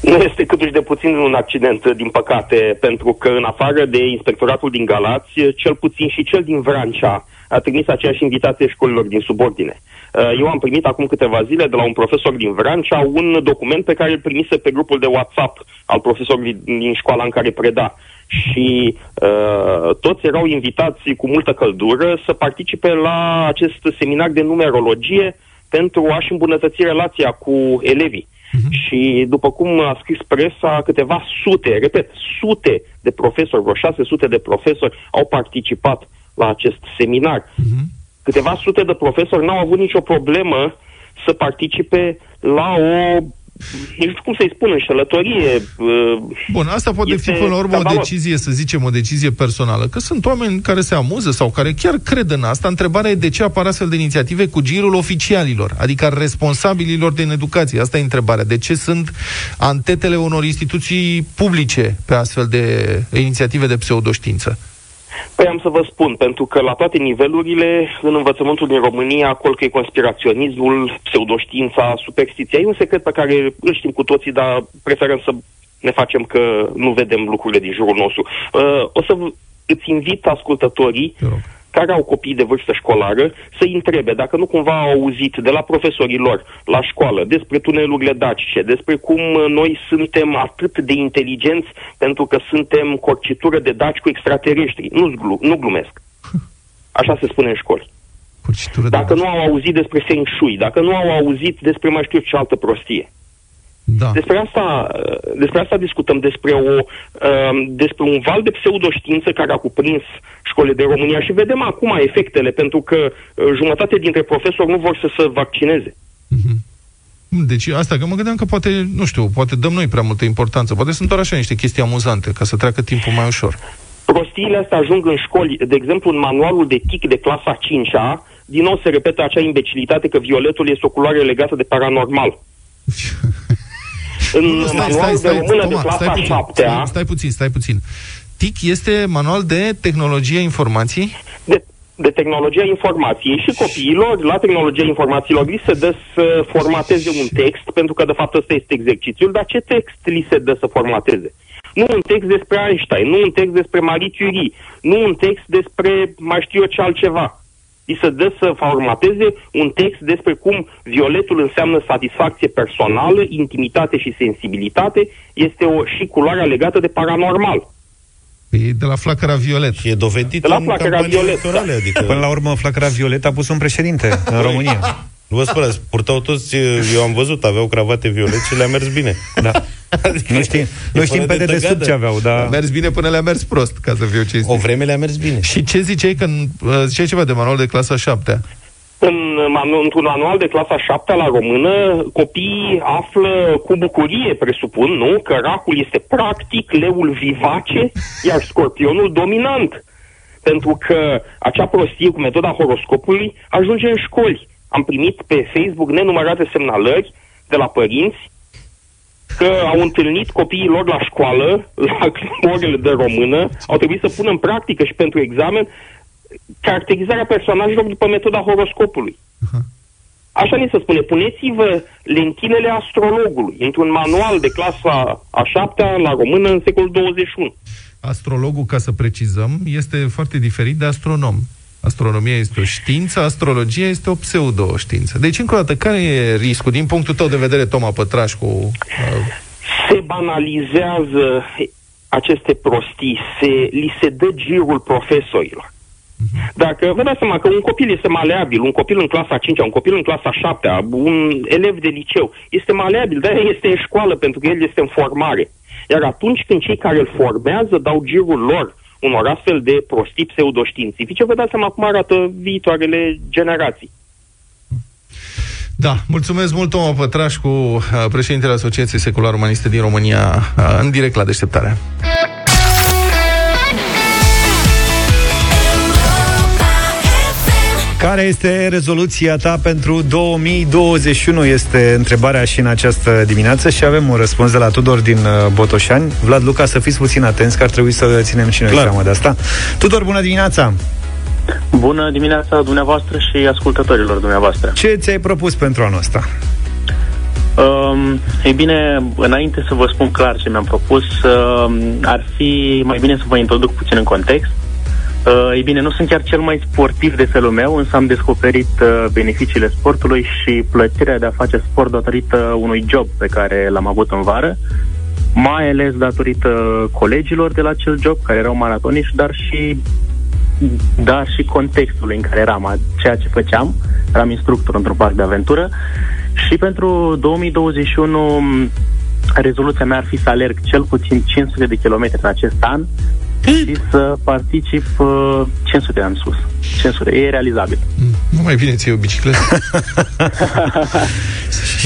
Nu este cât de puțin un accident, din păcate, pentru că în afară de inspectoratul din Galați, cel puțin și cel din Vrancea a trimis aceeași invitație școlilor din subordine. Uh, Eu am primit acum câteva zile de la un profesor din Vrancea un document pe care îl primise pe grupul de WhatsApp al profesorului din școala în care preda. Și uh, toți erau invitați cu multă căldură să participe la acest seminar de numerologie pentru a-și îmbunătăți relația cu elevii. Și după cum a scris presa, câteva sute, repet, sute de profesori, vreo 600 de profesori au participat la acest seminar. Câteva sute de profesori n-au avut nicio problemă să participe la o, nu știu cum să-i spun, înșelătorie. uh, Bun, asta poate Este fi până la urmă o scandalos. decizie, să zicem, o decizie personală. Că sunt oameni care se amuză sau care chiar cred în asta. Întrebarea e de ce apar astfel de inițiative cu girul oficialilor, adică al responsabililor din educație. Asta e întrebarea. De ce sunt antetele unor instituții publice pe astfel de inițiative de pseudoștiință? Păi am să vă spun, pentru că la toate nivelurile, în învățământul din România, acolo că e conspiraționismul, pseudoștiința, superstiția, e un secret pe care îl știm cu toții, dar preferăm să ne facem că nu vedem lucrurile din jurul nostru. Uh, o să v- îți invit ascultătorii Te rog. Care au copii de vârstă școlară să-i întrebe dacă nu cumva au auzit de la profesorii lor la școală despre tunelurile dacice, despre cum uh, noi suntem atât de inteligenți pentru că suntem corcitură de daci cu extraterestri. Nu, glu- nu glumesc. Așa se spune în școli. Curcitură de Dacă nu au auzit despre Feng Shui, dacă nu au auzit despre mai știu ce altă prostie. Da. Despre asta, uh, despre asta discutăm, despre, o, uh, despre un val de pseudoștiință care a cuprins școlile de România și vedem acum efectele, pentru că uh, jumătate dintre profesori nu vor să se vaccineze. Deci asta, că mă gândeam că poate, nu știu, poate dăm noi prea multă importanță. Poate sunt doar așa niște chestii amuzante, ca să treacă timpul mai ușor. Prostiile astea ajung în școli, de exemplu în manualul de TIC de clasa 5-a, din nou se repetă acea imbecilitate că violetul este o culoare legată de paranormal. În Nu, manualul de română de Toma, clasa stai, puțin, 7 stai, stai puțin, stai puțin. TIC este manual de tehnologie informației? de, de tehnologia informației și copiilor, la tehnologia informațiilor, li se dă să formateze un text, pentru că de fapt ăsta este exercițiul, dar ce text li se dă să formateze? Nu un text despre Einstein, nu un text despre Marie Curie, nu un text despre mai știu eu ce altceva. Li se dă să formateze un text despre cum violetul înseamnă satisfacție personală, intimitate și sensibilitate, este o și culoarea legată de paranormal. E de la flacăra violet. Și e dovedit De la în flacăra campanii violet, electorale. Adică, Până la urmă, flacăra violet a pus un președinte în România. nu vă spărați, purtau toți, eu am văzut, aveau cravate violet și le-a mers bine. Da. Adică, Nu știm, e nu știm fără pe de dedesubt tăgadă. ce aveau, A dar... mers bine până le-a mers prost, ca să fiu cinstit. O vreme le-a mers bine. Și ce ziceai că uh, ziceai ceva de manual de clasa 7 În, manu- într-un manual de clasa 7 la română, copiii află cu bucurie, presupun, nu, că racul este practic leul vivace, iar scorpionul dominant. Pentru că acea prostie cu metoda horoscopului ajunge în școli. Am primit pe Facebook nenumărate semnalări de la părinți că au întâlnit copiii lor la școală, la orele de română, au trebuit să pună în practică și pentru examen caracterizarea personajelor după metoda horoscopului. Așa ni se spune, puneți-vă lentilele astrologului într-un manual de clasa a șaptea la română în secolul 21. Astrologul, ca să precizăm, este foarte diferit de astronom. Astronomia este o știință, astrologia este o pseudo-știință. Deci, încă o dată, care e riscul, din punctul tău de vedere, Toma Pătrașcu? Uh, Se banalizează aceste prostii, se, li se dă girul profesorilor. Dacă vă dați seama că un copil este maleabil, un copil în clasa 5 un copil în clasa 7 un elev de liceu, este maleabil, dar este în școală pentru că el este în formare. Iar atunci când cei care îl formează dau girul lor unor astfel de prostii pseudoștiințifice, vă dați seama cum arată viitoarele generații. Da, mulțumesc mult, Toma Pătrașcu, uh, președintele Asociației Secular Umaniste din România, uh, în direct la deșteptarea. Care este rezoluția ta pentru 2021? Este întrebarea și în această dimineață și avem un răspuns de la Tudor din uh, Botoșani. Vlad Luca, să fiți puțin atenți, că ar trebui să ținem și noi seama de asta. Tudor, bună dimineața! Bună dimineața dumneavoastră și ascultătorilor dumneavoastră. Ce ți-ai propus pentru anul ăsta? Um, ei bine, înainte să vă spun clar ce mi-am propus, uh, ar fi mai bine să vă introduc puțin în context. Uh, ei bine, nu sunt chiar cel mai sportiv de felul meu, însă am descoperit uh, beneficiile sportului și plăcerea de a face sport datorită unui job pe care l-am avut în vară, mai ales datorită colegilor de la acel job, care erau maratoniști, dar și dar și contextului în care eram, ceea ce făceam. Eram instructor într-un parc de aventură și pentru 2021 rezoluția mea ar fi să alerg cel puțin 500 de kilometri în acest an și să particip uh, 500 de ani sus. 500, e realizabil. Nu mai bine ție o bicicletă.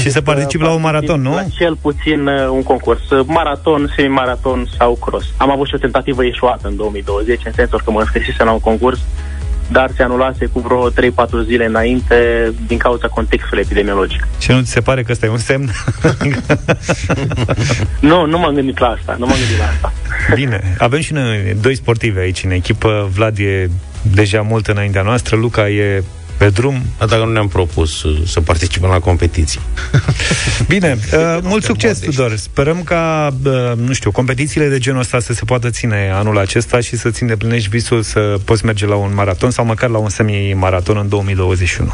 și să particip la un maraton, nu? La cel puțin uh, un concurs. Maraton, semi-maraton sau cross. Am avut și o tentativă ieșuată în 2020, în sensul că mă înscrisesem la un concurs dar se anulase cu vreo 3-4 zile înainte din cauza contextului epidemiologic. Și nu ți se pare că ăsta e un semn? nu, nu m-am gândit la asta, nu m-am gândit la asta. Bine, avem și noi doi sportivi aici în echipă. Vlad e deja mult înaintea noastră, Luca e pe drum. Dacă nu ne-am propus uh, să participăm la competiții. Bine, uh, mult succes, Tudor. Sperăm ca, uh, nu știu, competițiile de genul ăsta să se poată ține anul acesta și să-ți îndeplinești visul să poți merge la un maraton sau măcar la un semi-maraton în 2021.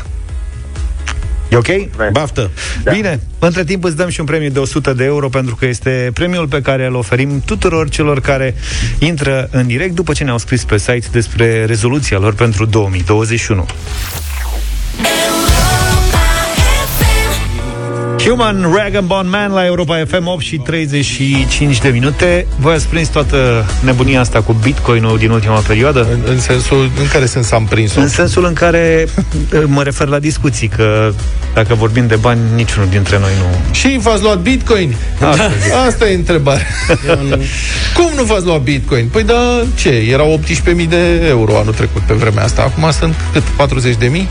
E ok? Baftă! Da. Bine, între timp îți dăm și un premiu de 100 de euro pentru că este premiul pe care îl oferim tuturor celor care intră în direct după ce ne-au scris pe site despre rezoluția lor pentru 2021. Human Rag and Bone Man la Europa FM 8 și 35 de minute. Voi ați prins toată nebunia asta cu Bitcoin-ul din ultima perioadă? În, în sensul, în care sens am prins-o? În sensul în care mă refer la discuții, că dacă vorbim de bani, niciunul dintre noi nu... Și v-ați luat Bitcoin? Asta, Asta e întrebarea. Cum nu v-ați luat Bitcoin? Păi da, ce? Erau 18.000 de euro anul trecut pe vremea asta. Acum sunt cât? 40.000?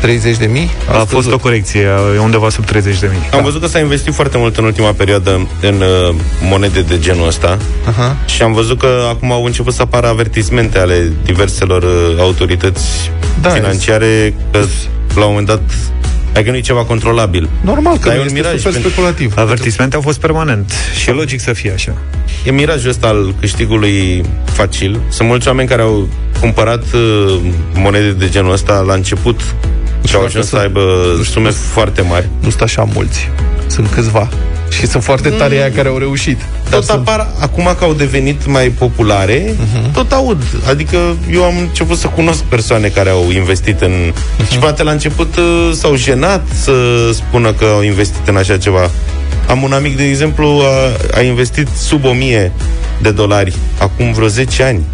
30 de mii? A fost văzut. o corecție, e undeva sub 30 de mii. Am da. văzut că s-a investit foarte mult în ultima perioadă în uh, monede de genul ăsta uh-huh. și am văzut că acum au început să apară avertismente ale diverselor uh, autorități da, financiare că la un moment dat Adică nu e ceva controlabil. Normal că e un miraj super pentru... speculativ. Avertismente au fost permanent și e logic să fie așa. E mirajul ăsta al câștigului facil. Sunt mulți oameni care au cumpărat uh, monede de genul ăsta la început și au ajuns să aibă sume foarte mari. Nu sunt așa mulți. Sunt câțiva. Și sunt foarte tare mm. aia care au reușit. Tot sunt... apar, acum că au devenit mai populare, uh-huh. tot aud. Adică eu am început să cunosc persoane care au investit în... Uh-huh. Și poate la început uh, s-au jenat să spună că au investit în așa ceva. Am un amic, de exemplu, a, a investit sub 1000 de dolari acum vreo 10 ani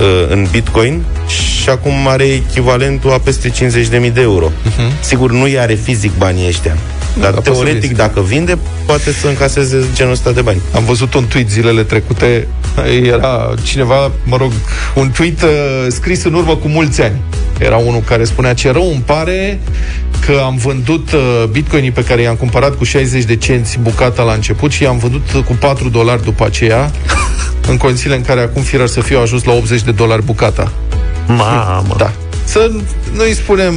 uh, în Bitcoin și acum are echivalentul a peste 50.000 de euro. Uh-huh. Sigur, nu i are fizic banii ăștia. Dar da, teoretic, dacă vinde, poate să încaseze genul ăsta de bani. Am văzut un tweet zilele trecute, era cineva, mă rog, un tweet uh, scris în urmă cu mulți ani. Era unul care spunea ce rău îmi pare că am vândut uh, bitcoinii pe care i-am cumpărat cu 60 de cenți bucata la început și i-am vândut cu 4 dolari după aceea, în condițiile în care acum firar să fiu ajuns la 80 de dolari bucata. Mamă! Da. Să nu-i spunem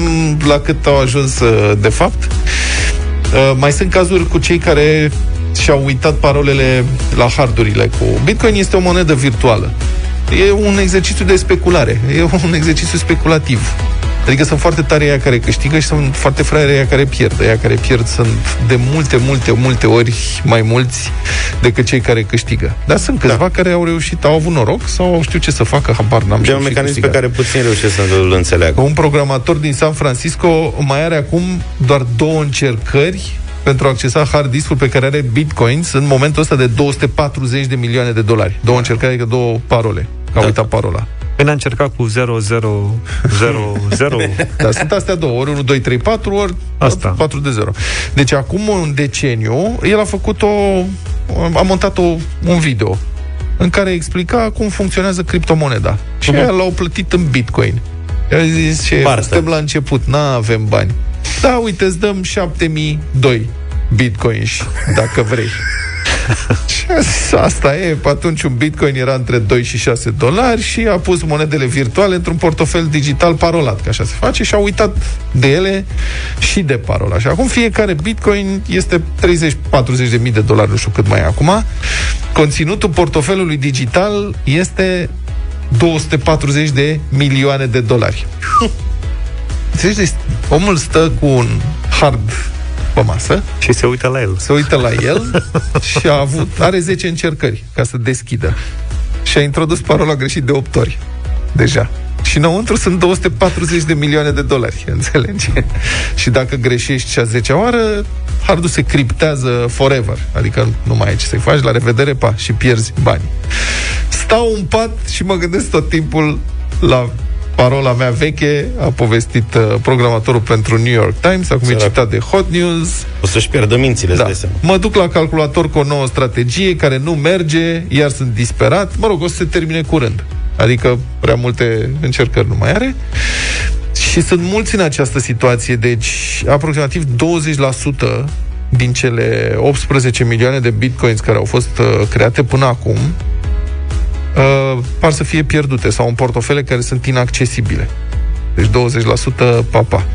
la cât au ajuns uh, de fapt. Uh, mai sunt cazuri cu cei care și-au uitat parolele la hardurile cu... Bitcoin este o monedă virtuală. E un exercițiu de speculare. E un exercițiu speculativ. Adică sunt foarte tare ea care câștigă și sunt foarte fraiere ea care pierd. Ea care pierd sunt de multe, multe, multe ori mai mulți decât cei care câștigă. Dar sunt câțiva da. care au reușit, au avut noroc sau au știut ce să facă, habar n-am. E un mecanism pe care puțin reușesc să îl înțeleagă. Un programator din San Francisco mai are acum doar două încercări pentru a accesa hard disk pe care are bitcoins în momentul ăsta de 240 de milioane de dolari. Două încercări, adică două parole. Că da. uitat parola. Păi n-a încercat cu 0, 0, 0, 0. da, sunt astea două, ori 1, 2, 3, 4, ori Asta. 4 de 0. Deci acum un deceniu, el a făcut o... a montat o, un video în care explica cum funcționează criptomoneda. Și uh-huh. l-au plătit în bitcoin. El zis, ce, suntem la început, n-avem bani. Da, uite, îți dăm 7002 bitcoins, dacă vrei. și asta e, pe atunci un bitcoin era între 2 și 6 dolari și a pus monedele virtuale într-un portofel digital parolat, că așa se face, și a uitat de ele și de parola. Și acum fiecare bitcoin este 30-40 de mii de dolari, nu știu cât mai e acum. Conținutul portofelului digital este 240 de milioane de dolari. Deci, omul stă cu un hard pe masă. Și se uită la el. Se uită la el și a avut, are 10 încercări ca să deschidă. Și a introdus parola greșit de 8 ori. Deja. Și înăuntru sunt 240 de milioane de dolari, înțelegi? și dacă greșești și a 10 oară, hardul se criptează forever. Adică nu mai ai ce să-i faci, la revedere, pa, și pierzi bani. Stau în pat și mă gândesc tot timpul la parola mea veche, a povestit uh, programatorul pentru New York Times, acum Sărac. e citat de Hot News. O să-și pierdă mințile, da. Mă duc la calculator cu o nouă strategie care nu merge, iar sunt disperat. Mă rog, o să se termine curând. Adică prea multe încercări nu mai are. Și sunt mulți în această situație, deci aproximativ 20% din cele 18 milioane de bitcoins care au fost uh, create până acum uh, par să fie pierdute sau în portofele care sunt inaccesibile. Deci 20% papa.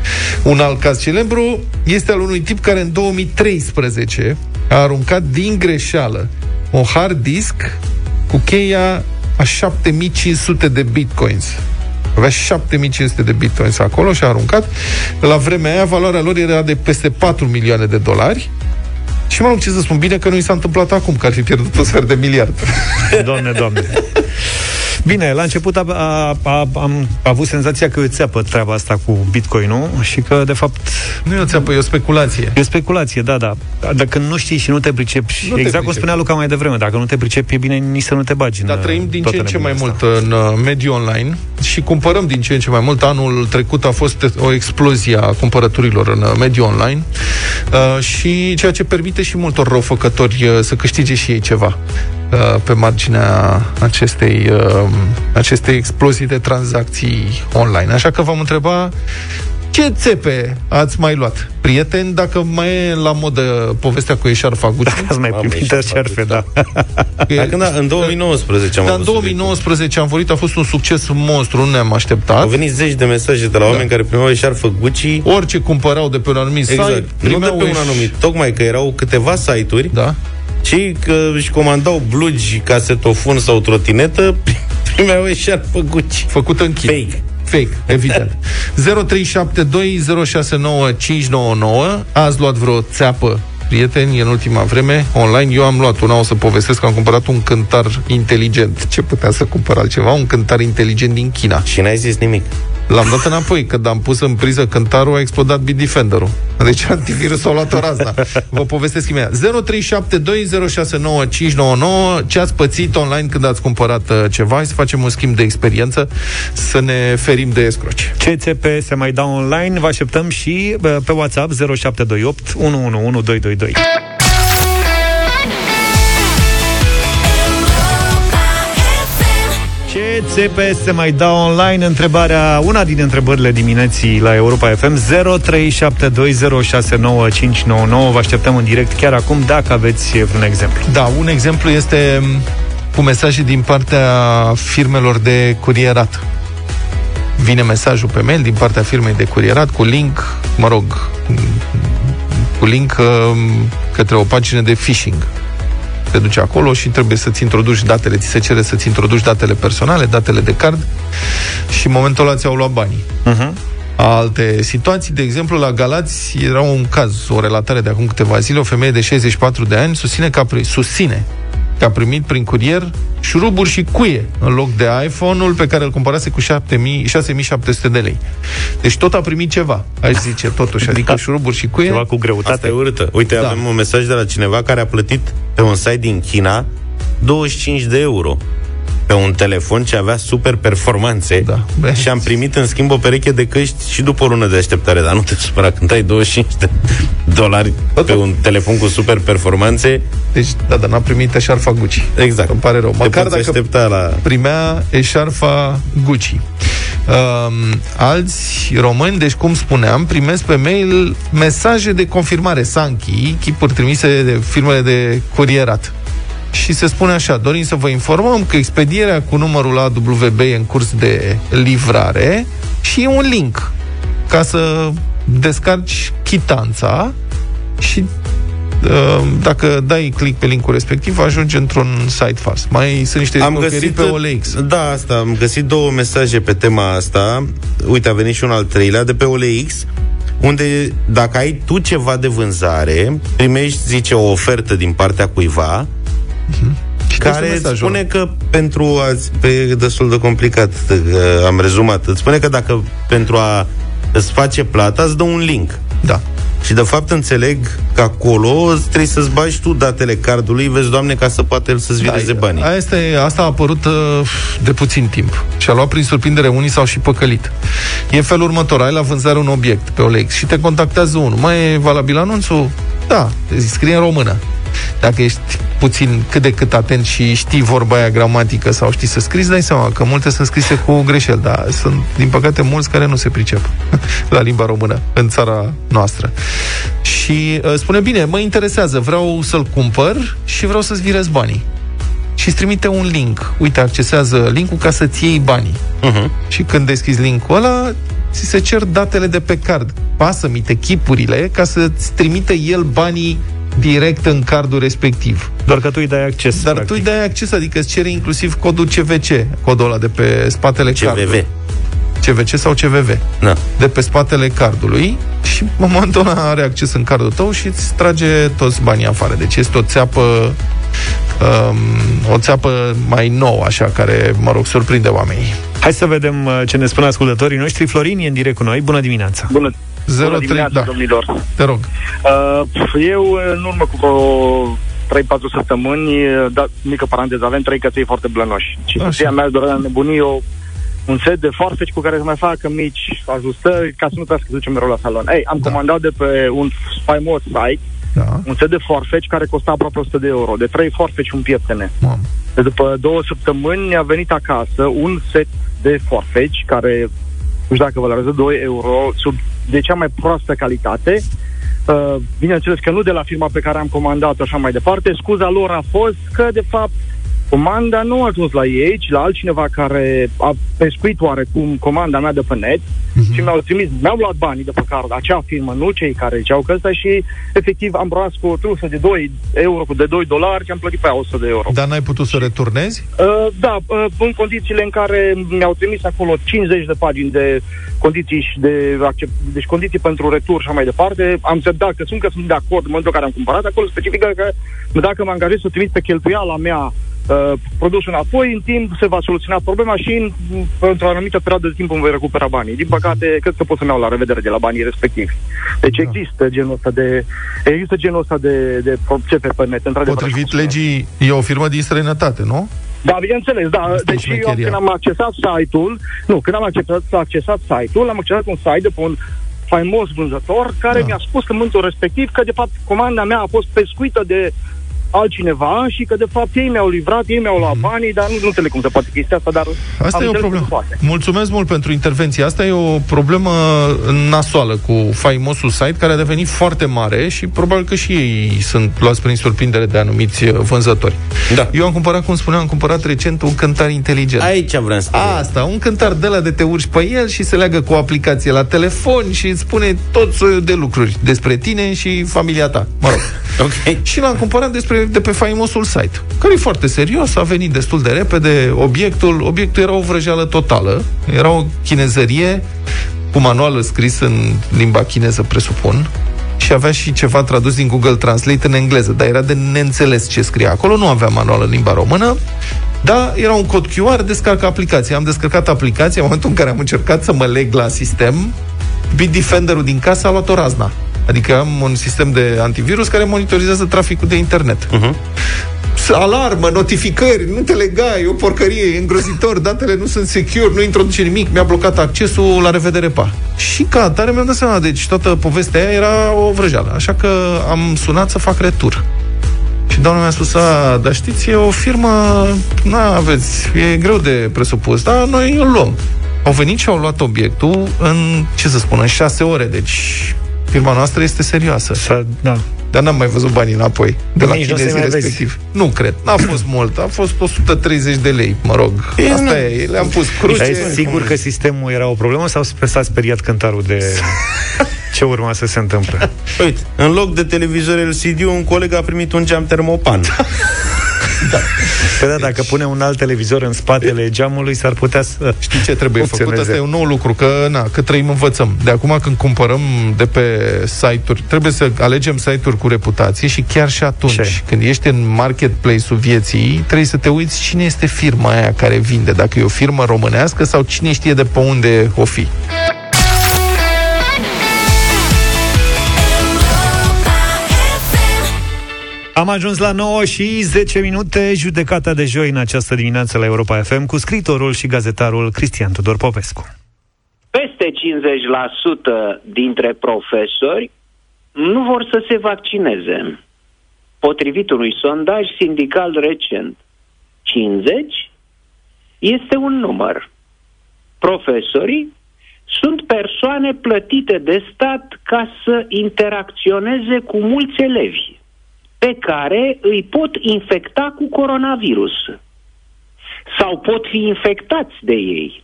Un alt caz celebru este al unui tip care în 2013 a aruncat din greșeală un hard disk cu cheia a 7500 de bitcoins. Avea 7500 de bitcoins acolo și a aruncat. La vremea aia, valoarea lor era de peste 4 milioane de dolari și mă rog, ce să spun, bine că nu i s-a întâmplat acum, că ar fi pierdut un sfert de miliard. Doamne, doamne. Bine, la început a, a, a, am avut senzația că îți țeapă treaba asta cu Bitcoin-ul și că, de fapt... Nu e o țeapă, e o speculație. E o speculație, da, da. Dacă nu știi și nu te pricepi, nu exact te cum spunea Luca mai devreme, dacă nu te pricepi, e bine nici să nu te bagi Dar trăim din ce în ce mai asta. mult în uh, mediul online și cumpărăm din ce în ce mai mult. Anul trecut a fost o explozie a cumpărăturilor în uh, mediul online uh, și ceea ce permite și multor răufăcători uh, să câștige și ei ceva. Uh, pe marginea acestei, uh, acestei explozii de tranzacții online. Așa că v-am întreba ce țepe ați mai luat? Prieteni, dacă mai e la modă povestea cu eșarfa Gucci? Dacă ați mai primit eșarfe, da. Dacă, da, în 2019 am da, în 2019 am vorbit, a fost un succes monstru, nu ne-am așteptat. Au venit zeci de mesaje de la da. oameni care primeau eșarfă Gucci. Orice cumpărau de pe un anumit exact. site. Nu de pe un anumit, tocmai că erau câteva site-uri da cei că își comandau blugi, casetofon sau trotinetă, primeau eșarpă Gucci. Făcută în China. Fake. Fake, evident. 0372069599 Ați luat vreo țeapă prieteni în ultima vreme online. Eu am luat una, o să povestesc că am cumpărat un cântar inteligent. Ce putea să cumpăr altceva? Un cântar inteligent din China. Și n-ai zis nimic. L-am dat înapoi, când am pus în priză cântarul, a explodat Bitdefender-ul. Deci antivirusul a luat o razna. Vă povestesc imediat. 0372069599 Ce ați pățit online când ați cumpărat uh, ceva? Hai să facem un schimb de experiență, să ne ferim de escroci. CCP se mai dau online, vă așteptăm și uh, pe WhatsApp 0728 111222. Țepe se mai dau online întrebarea, una din întrebările dimineții la Europa FM 0372069599. Vă așteptăm în direct chiar acum dacă aveți vreun exemplu. Da, un exemplu este cu mesaje din partea firmelor de curierat. Vine mesajul pe mail din partea firmei de curierat cu link, mă rog, cu link uh, către o pagină de phishing te duci acolo și trebuie să-ți introduci datele, ți se cere să-ți introduci datele personale, datele de card și în momentul ăla ți-au luat banii. Uh-huh. alte situații. De exemplu, la Galați era un caz, o relatare de acum câteva zile, o femeie de 64 de ani susține că a, pri- susține că a primit prin curier șuruburi și cuie în loc de iPhone-ul pe care îl cumpărase cu 7000 6700 de lei. Deci tot a primit ceva, aș zice totuși, adică șuruburi și cuie. Ceva cu greutate. Asta e urâtă. Uite, Da. da. avem un mesaj de la cineva care a plătit pe un site din China 25 de euro pe un telefon ce avea super performanțe Da. Bă. și am primit în schimb o pereche de căști și după o lună de așteptare, dar nu te supăra când ai 25 de dolari pe un telefon cu super performanțe. Deci, da, dar n-a primit eșarfa Gucci. Exact. Îmi pare rău. Te Măcar poți dacă aștepta la... primea eșarfa Gucci. Um, alți români, deci cum spuneam, primesc pe mail mesaje de confirmare Sanchi, chipuri trimise de firmele de curierat. Și se spune așa, dorim să vă informăm că expedierea cu numărul AWB e în curs de livrare și e un link ca să descarci chitanța și uh, dacă dai click pe linkul respectiv, ajungi într-un site fals. Mai sunt niște Am șmecherii găsit pe OLX. Da, asta, am găsit două mesaje pe tema asta. Uite, a venit și un al treilea de pe OLX, unde dacă ai tu ceva de vânzare, primești, zice, o ofertă din partea cuiva, Și care care este îți mesajul? spune că pentru a pe destul de complicat că am rezumat, îți spune că dacă pentru a îți face plata, îți dă un link. Da. Și de fapt înțeleg că acolo îți trebuie să-ți bagi tu datele cardului, vezi, Doamne, ca să poate el să-ți vireze banii. Asta, e, asta a apărut uh, de puțin timp și a luat prin surprindere unii s-au și păcălit. E felul următor, ai la vânzare un obiect pe OLX și te contactează unul. Mai e valabil anunțul? Da, scrie în română. Dacă ești puțin cât de cât atent și știi vorba aia gramatică sau știi să scrii, îți dai seama că multe sunt scrise cu greșeli, dar sunt, din păcate, mulți care nu se pricep la limba română în țara noastră. Și uh, spune, bine, mă interesează, vreau să-l cumpăr și vreau să-ți virez banii și îți trimite un link. Uite, accesează linkul ca să-ți iei banii. Uh-huh. Și când deschizi linkul ăla, ți se cer datele de pe card. Pasă-mi chipurile ca să-ți trimite el banii direct în cardul respectiv. Doar că tu îi dai acces. Dar practic. tu îi dai acces, adică îți cere inclusiv codul CVC, codul ăla de pe spatele CVV. cardului. CVC sau CVV. Da. De pe spatele cardului și în momentul ăla are acces în cardul tău și îți trage toți banii afară. Deci este o țeapă um, o țeapă mai nouă, așa, care, mă rog, surprinde oamenii. Hai să vedem uh, ce ne spun ascultătorii noștri. Florin e în direct cu noi. Bună dimineața! Bună, 03, bună dimineața, da. domnilor. Te rog. Uh, eu, în urmă cu vreo 3-4 săptămâni, da, mică paranteză, avem trei căței foarte blănoși. Și Așa. soția mea dorea nebunii o un set de forfeci cu care să mai facă mici ajustări ca să nu trebuiască să ducem mereu la salon. Ei, am Da. comandat de pe un faimos site Da. un set de forfeci care costa aproape 100 de euro, de trei forfeci un pieptene. Mamă. De după două săptămâni a venit acasă un set de forfeci care, nu știu dacă valorează 2 euro, sub de cea mai proastă calitate. Uh, bineînțeles că nu de la firma pe care am comandat așa mai departe. Scuza lor a fost că, de fapt, comanda nu a ajuns la ei, ci la altcineva care a pescuit oarecum comanda mea de pe net Mhm. și mi-au trimis, mi-au luat banii de pe card, acea firmă, nu cei care ziceau că ăsta și efectiv am rămas cu o trusă de 2 euro, cu de 2 dolari și am plătit pe aia 100 de euro. Dar n-ai putut să returnezi? Uh, da, uh, în condițiile în care mi-au trimis acolo 50 de pagini de condiții și de accept, deci condiții pentru retur și așa mai departe, am zis da, că sunt că sunt de acord în momentul în care am cumpărat, acolo specifică că dacă mă angajez să trimit pe cheltuiala mea uh, produsul înapoi, în timp se va soluționa problema și în, într-o anumită perioadă de timp îmi voi recupera banii. Din păcate, cred că pot să-mi iau la revedere de la banii respectivi. Deci există genul ăsta de există genul ăsta de, de procese pe net, într-adevăr. Potrivit așa cum legii, e o firmă din străinătate, nu? da, bineînțeles, da. Asta e deci eu șmecheria. când am accesat site-ul, nu, când am accesat, accesat site-ul, am accesat un site de pe un faimos vânzător care Da. mi-a spus în momentul respectiv că de fapt comanda mea a fost pescuită de altcineva și că de fapt ei mi-au livrat, ei mi-au luat banii, dar nu, nu înțeleg cum se poate chestia asta, dar Mhm. Asta am e o înțeles problemă. că se poate. Mulțumesc mult pentru intervenție. Asta e o problemă nasoală cu faimosul site care a devenit foarte mare și probabil că și ei sunt luați prin surprindere de anumiți uh, vânzători. Da. Eu am cumpărat, cum spuneam, am cumpărat recent un cântar inteligent. Aici vreau să Asta, un cântar de la de te urci pe el și se leagă cu o aplicație la telefon și îți spune tot soiul de lucruri despre tine și familia ta. Mă rog. Ok. Și l-am cumpărat despre, de pe faimosul site, care e foarte serios, a venit destul de repede, obiectul, obiectul era o vrăjeală totală, era o chinezărie cu manualul scris în limba chineză, presupun, și avea și ceva tradus din Google Translate în engleză, dar era de neînțeles ce scria acolo, nu avea manual în limba română, dar era un cod QR, descarcă aplicația. Am descărcat aplicația, în momentul în care am încercat să mă leg la sistem, Bitdefender-ul din casă a luat o razna. Adică am un sistem de antivirus care monitorizează traficul de internet. Uh-huh. Alarmă, notificări, nu te lega, e o porcărie, e îngrozitor, datele nu sunt secure, nu introduce nimic, mi-a blocat accesul, la revedere, pa. Și ca atare mi-am dat seama, deci toată povestea aia era o vrăjeală. Așa că am sunat să fac retur. Și doamna mi-a spus, a, dar știți, e o firmă, nu aveți, e greu de presupus, dar noi îl luăm. Au venit și au luat obiectul în, ce să spun, în șase ore, deci firma noastră este serioasă. S-a, da. Dar n-am mai văzut banii înapoi de la Nici nu o să chinezii mai vezi. respectiv. Nu cred. N-a fost mult. A fost 130 de lei, mă rog. Asta e. Le-am pus cruce. Dar e sigur că sistemul era o problemă sau s-a speriat cântarul de ce urma să se întâmple? Uite, în loc de televizor LCD, un coleg a primit un geam termopan. Păi da, dacă pune un alt televizor în spatele geamului, s-ar putea să Știi ce trebuie făcut? funcționeze. Asta e un nou lucru, că, na, că trăim învățăm. De acum când cumpărăm de pe site-uri, trebuie să alegem site-uri cu reputație și chiar și atunci, Ce? când ești în marketplace-ul vieții, trebuie să te uiți cine este firma aia care vinde, dacă e o firmă românească sau cine știe de pe unde o fi. Am ajuns la 9 și 10 minute, judecata de joi în această dimineață la Europa FM cu scritorul și gazetarul Cristian Tudor Popescu. Peste 50% dintre profesori nu vor să se vaccineze. Potrivit unui sondaj sindical recent, 50 este un număr. Profesorii sunt persoane plătite de stat ca să interacționeze cu mulți elevi pe care îi pot infecta cu coronavirus sau pot fi infectați de ei.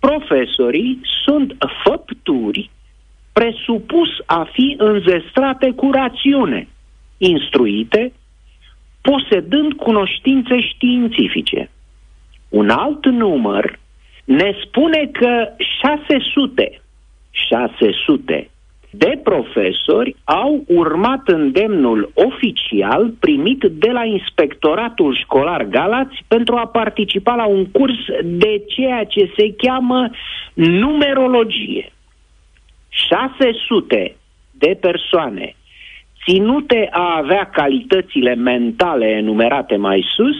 Profesorii sunt făpturi presupus a fi înzestrate cu rațiune, instruite, posedând cunoștințe științifice. Un alt număr ne spune că 600, 600 de profesori au urmat îndemnul oficial primit de la Inspectoratul Școlar Galați pentru a participa la un curs de ceea ce se cheamă numerologie. 600 de persoane ținute a avea calitățile mentale enumerate mai sus,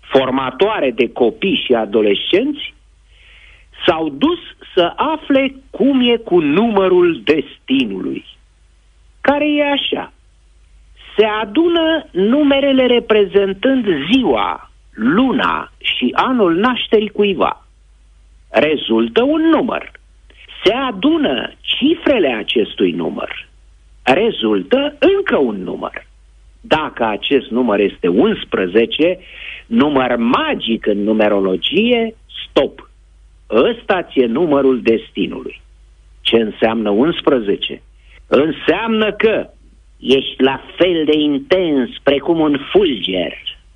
formatoare de copii și adolescenți, s-au dus să afle cum e cu numărul destinului, care e așa. Se adună numerele reprezentând ziua, luna și anul nașterii cuiva. Rezultă un număr. Se adună cifrele acestui număr. Rezultă încă un număr. Dacă acest număr este 11, număr magic în numerologie, stop. Ăsta ți-e numărul destinului. Ce înseamnă 11? Înseamnă că ești la fel de intens precum un fulger.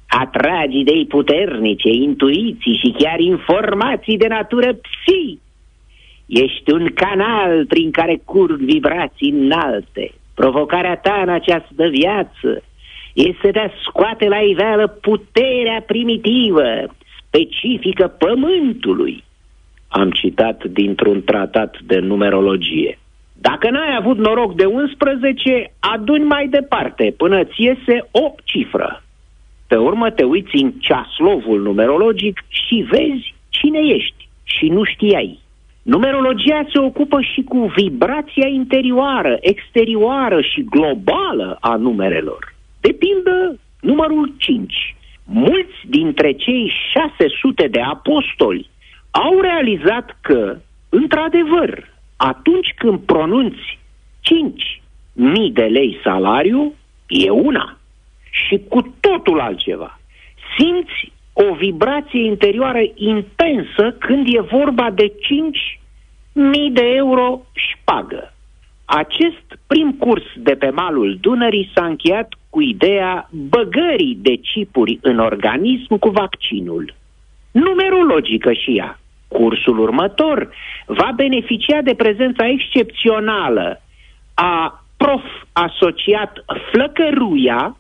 Atragi idei puternice, intuiții și chiar informații de natură psi. Ești un canal prin care curg vibrații înalte. Provocarea ta în această viață este de a scoate la iveală puterea primitivă, specifică pământului. Am citat dintr-un tratat de numerologie. Dacă n-ai avut noroc de 11, aduni mai departe până ți iese o cifră. Pe urmă te uiți în ceaslovul numerologic și vezi cine ești și nu știai. Numerologia se ocupă și cu vibrația interioară, exterioară și globală a numerelor. De pildă, numărul 5. Mulți dintre cei 600 de apostoli au realizat că, într-adevăr, atunci când pronunți 5 mii de lei salariu, e una. Și cu totul altceva. Simți o vibrație interioară intensă când e vorba de 5 mii de euro șpagă. Acest prim curs de pe malul Dunării s-a încheiat cu ideea băgării de chipuri în organism cu vaccinul. Numerologică și ea. Cursul următor va beneficia de prezența excepțională a prof asociat Flăcăruia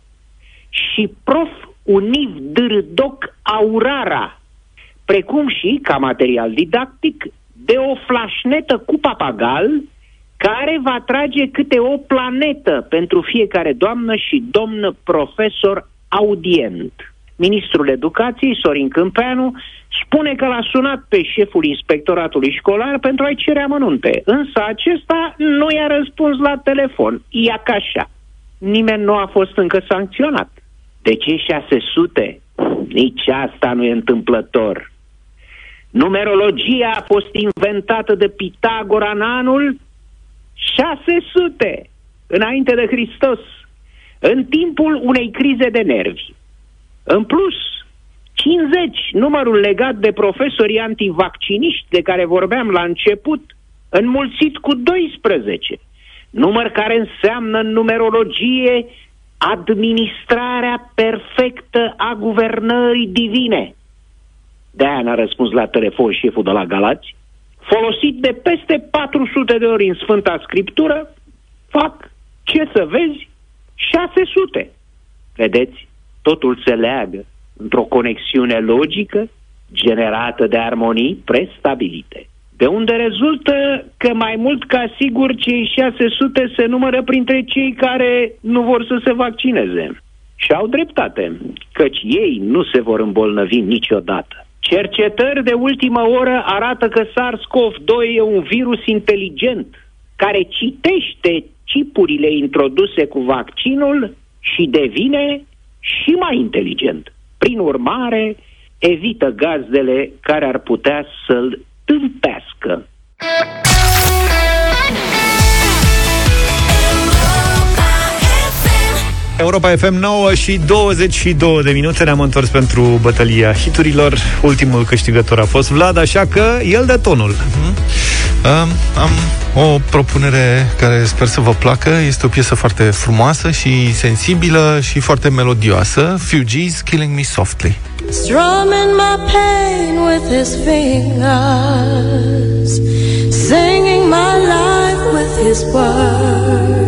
și prof Univ Dârdoc Aurara, precum și, ca material didactic, de o flașnetă cu papagal care va trage câte o planetă pentru fiecare doamnă și domn profesor audient. Ministrul Educației, Sorin Câmpeanu, spune că l-a sunat pe șeful inspectoratului școlar pentru a-i cere amănunte, însă acesta nu i-a răspuns la telefon. Ia ca așa. Nimeni nu a fost încă sancționat. De ce 600? Nici asta nu e întâmplător. Numerologia a fost inventată de Pitagora în anul 600, înainte de Hristos, în timpul unei crize de nervi. În plus, 50, numărul legat de profesorii antivacciniști de care vorbeam la început, înmulțit cu 12, număr care înseamnă în numerologie administrarea perfectă a guvernării divine. De-aia n-a răspuns la telefon șeful de la Galați, folosit de peste 400 de ori în Sfânta Scriptură, fac, ce să vezi, 600. Vedeți? Totul se leagă într-o conexiune logică generată de armonii prestabilite. De unde rezultă că mai mult ca sigur cei 600 se numără printre cei care nu vor să se vaccineze. Și au dreptate, căci ei nu se vor îmbolnăvi niciodată. Cercetări de ultimă oră arată că SARS-CoV-2 e un virus inteligent care citește chipurile introduse cu vaccinul și devine și mai inteligent. Prin urmare, evită gazdele care ar putea să-l tâmpească. Europa FM 9 și 22 de minute Ne-am întors pentru bătălia hiturilor Ultimul câștigător a fost Vlad Așa că el de tonul uh-huh. Um, Am o propunere care sper să vă placă. Este o piesă foarte frumoasă și sensibilă Și foarte melodioasă. Fugees Killing Me Softly. Strumming my pain with his fingers. Singing my life with his words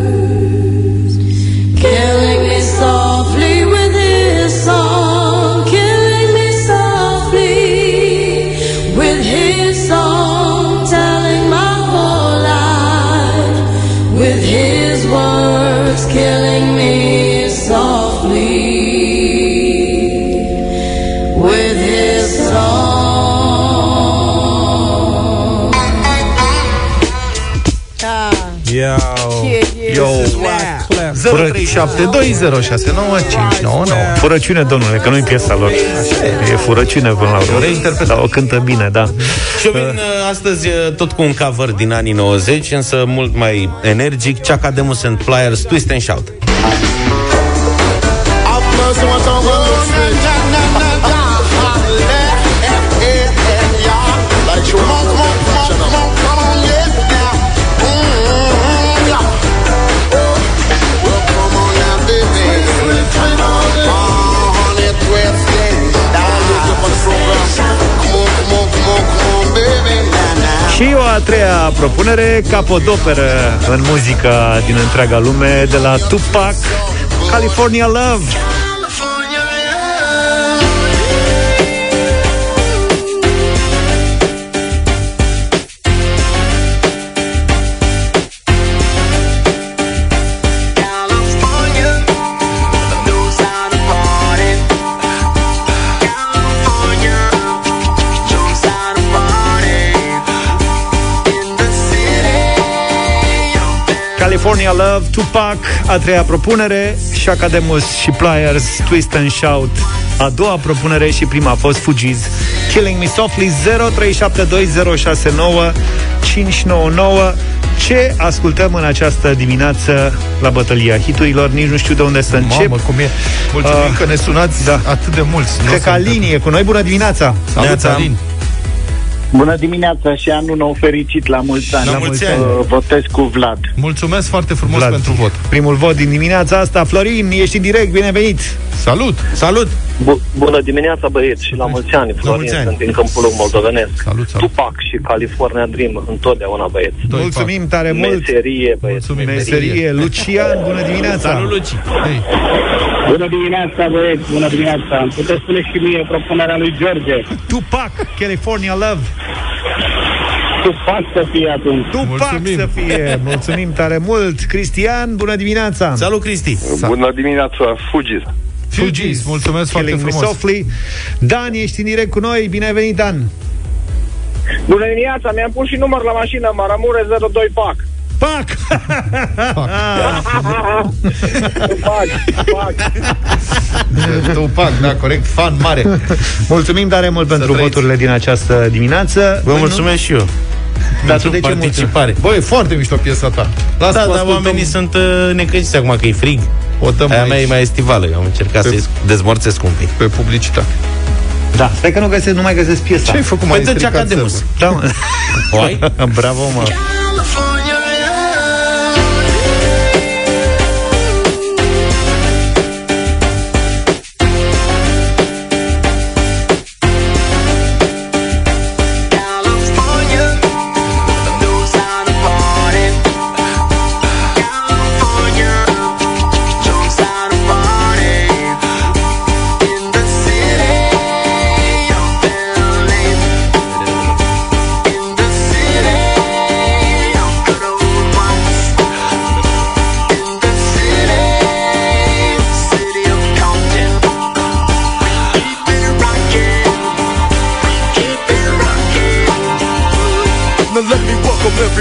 0372069599 Furăciune, domnule, că nu-i piesa lor. E furăciune până la urmă. Dar o cântă bine, da. Și eu vin uh, astăzi uh, tot cu un cover din anii 90 Însă mult mai energic Chaka Demus and Pliers, Twist and Shout Și o a treia propunere, capodoperă în muzica din întreaga lume, de la Tupac, California Love. California Love, Tupac, a treia propunere, Shaka Demus și Pliers, Twist and Shout, a doua propunere și prima a fost Fugees, Killing Me Softly, 0372069599. Ce ascultăm în această dimineață la bătălia hiturilor? Nici nu știu de unde să încep. Mamă, cum e? Mulțumim uh, că ne sunați da. atât de mulți. Cred că Alin e cu noi. Bună dimineața! Salut, Alin! Bună dimineața și anul nou fericit la mulți ani. La mulți ani. Uh, Votez cu Vlad. Mulțumesc foarte frumos Vlad. pentru vot. Primul vot din dimineața asta. Florin, ești în direct, binevenit! Salut! Salut! Bu- bună dimineața, băieți, și la mulți ani. Florin, mulți ani. sunt din Câmpul Lung moldovenesc. Salut, salut. Tupac și California Dream, întotdeauna, băieți. Mulțumim tare mult. Meserie, băieți. Meserie. Lucian, bună dimineața. Salut, Luci! Bună dimineața, băieți, bună dimineața. Îmi puteți spune și mie propunerea lui George. Tupac, California Love. Tupac să fie atunci. Tupac să fie. Mulțumim tare mult. Cristian, bună dimineața. Salut, Cristi! Bună dimineața, Fugis. Fugis, mulțumesc foarte Killing Me frumos. Softly. Dan, ești în direct cu noi. Bine ai venit, Dan. Bună dimineața, mi-am pus și număr la mașină, Maramureș 02 PAC. Pac! PAC, PAC. Tupac, da, corect, fan mare. Mulțumim tare mult pentru trăiți. voturile din această dimineață. Vă Voi mulțumesc și eu. Dar tu pentru de ce participare. Băi, e foarte mișto piesa ta. Lasă Da, că o dar ascultăm. oamenii sunt uh, necăjiți acum că e frig. O dăm Aia aici. mea e mai estivală. Eu am încercat Pe- să-i dezmorțesc un pic. Pe publicitate. Da, stai că nu găsesc, nu mai găsesc piesa. Ce ai făcut mai Păi dă Jack Ademus. Da, mă. O ai? Bravo, mă.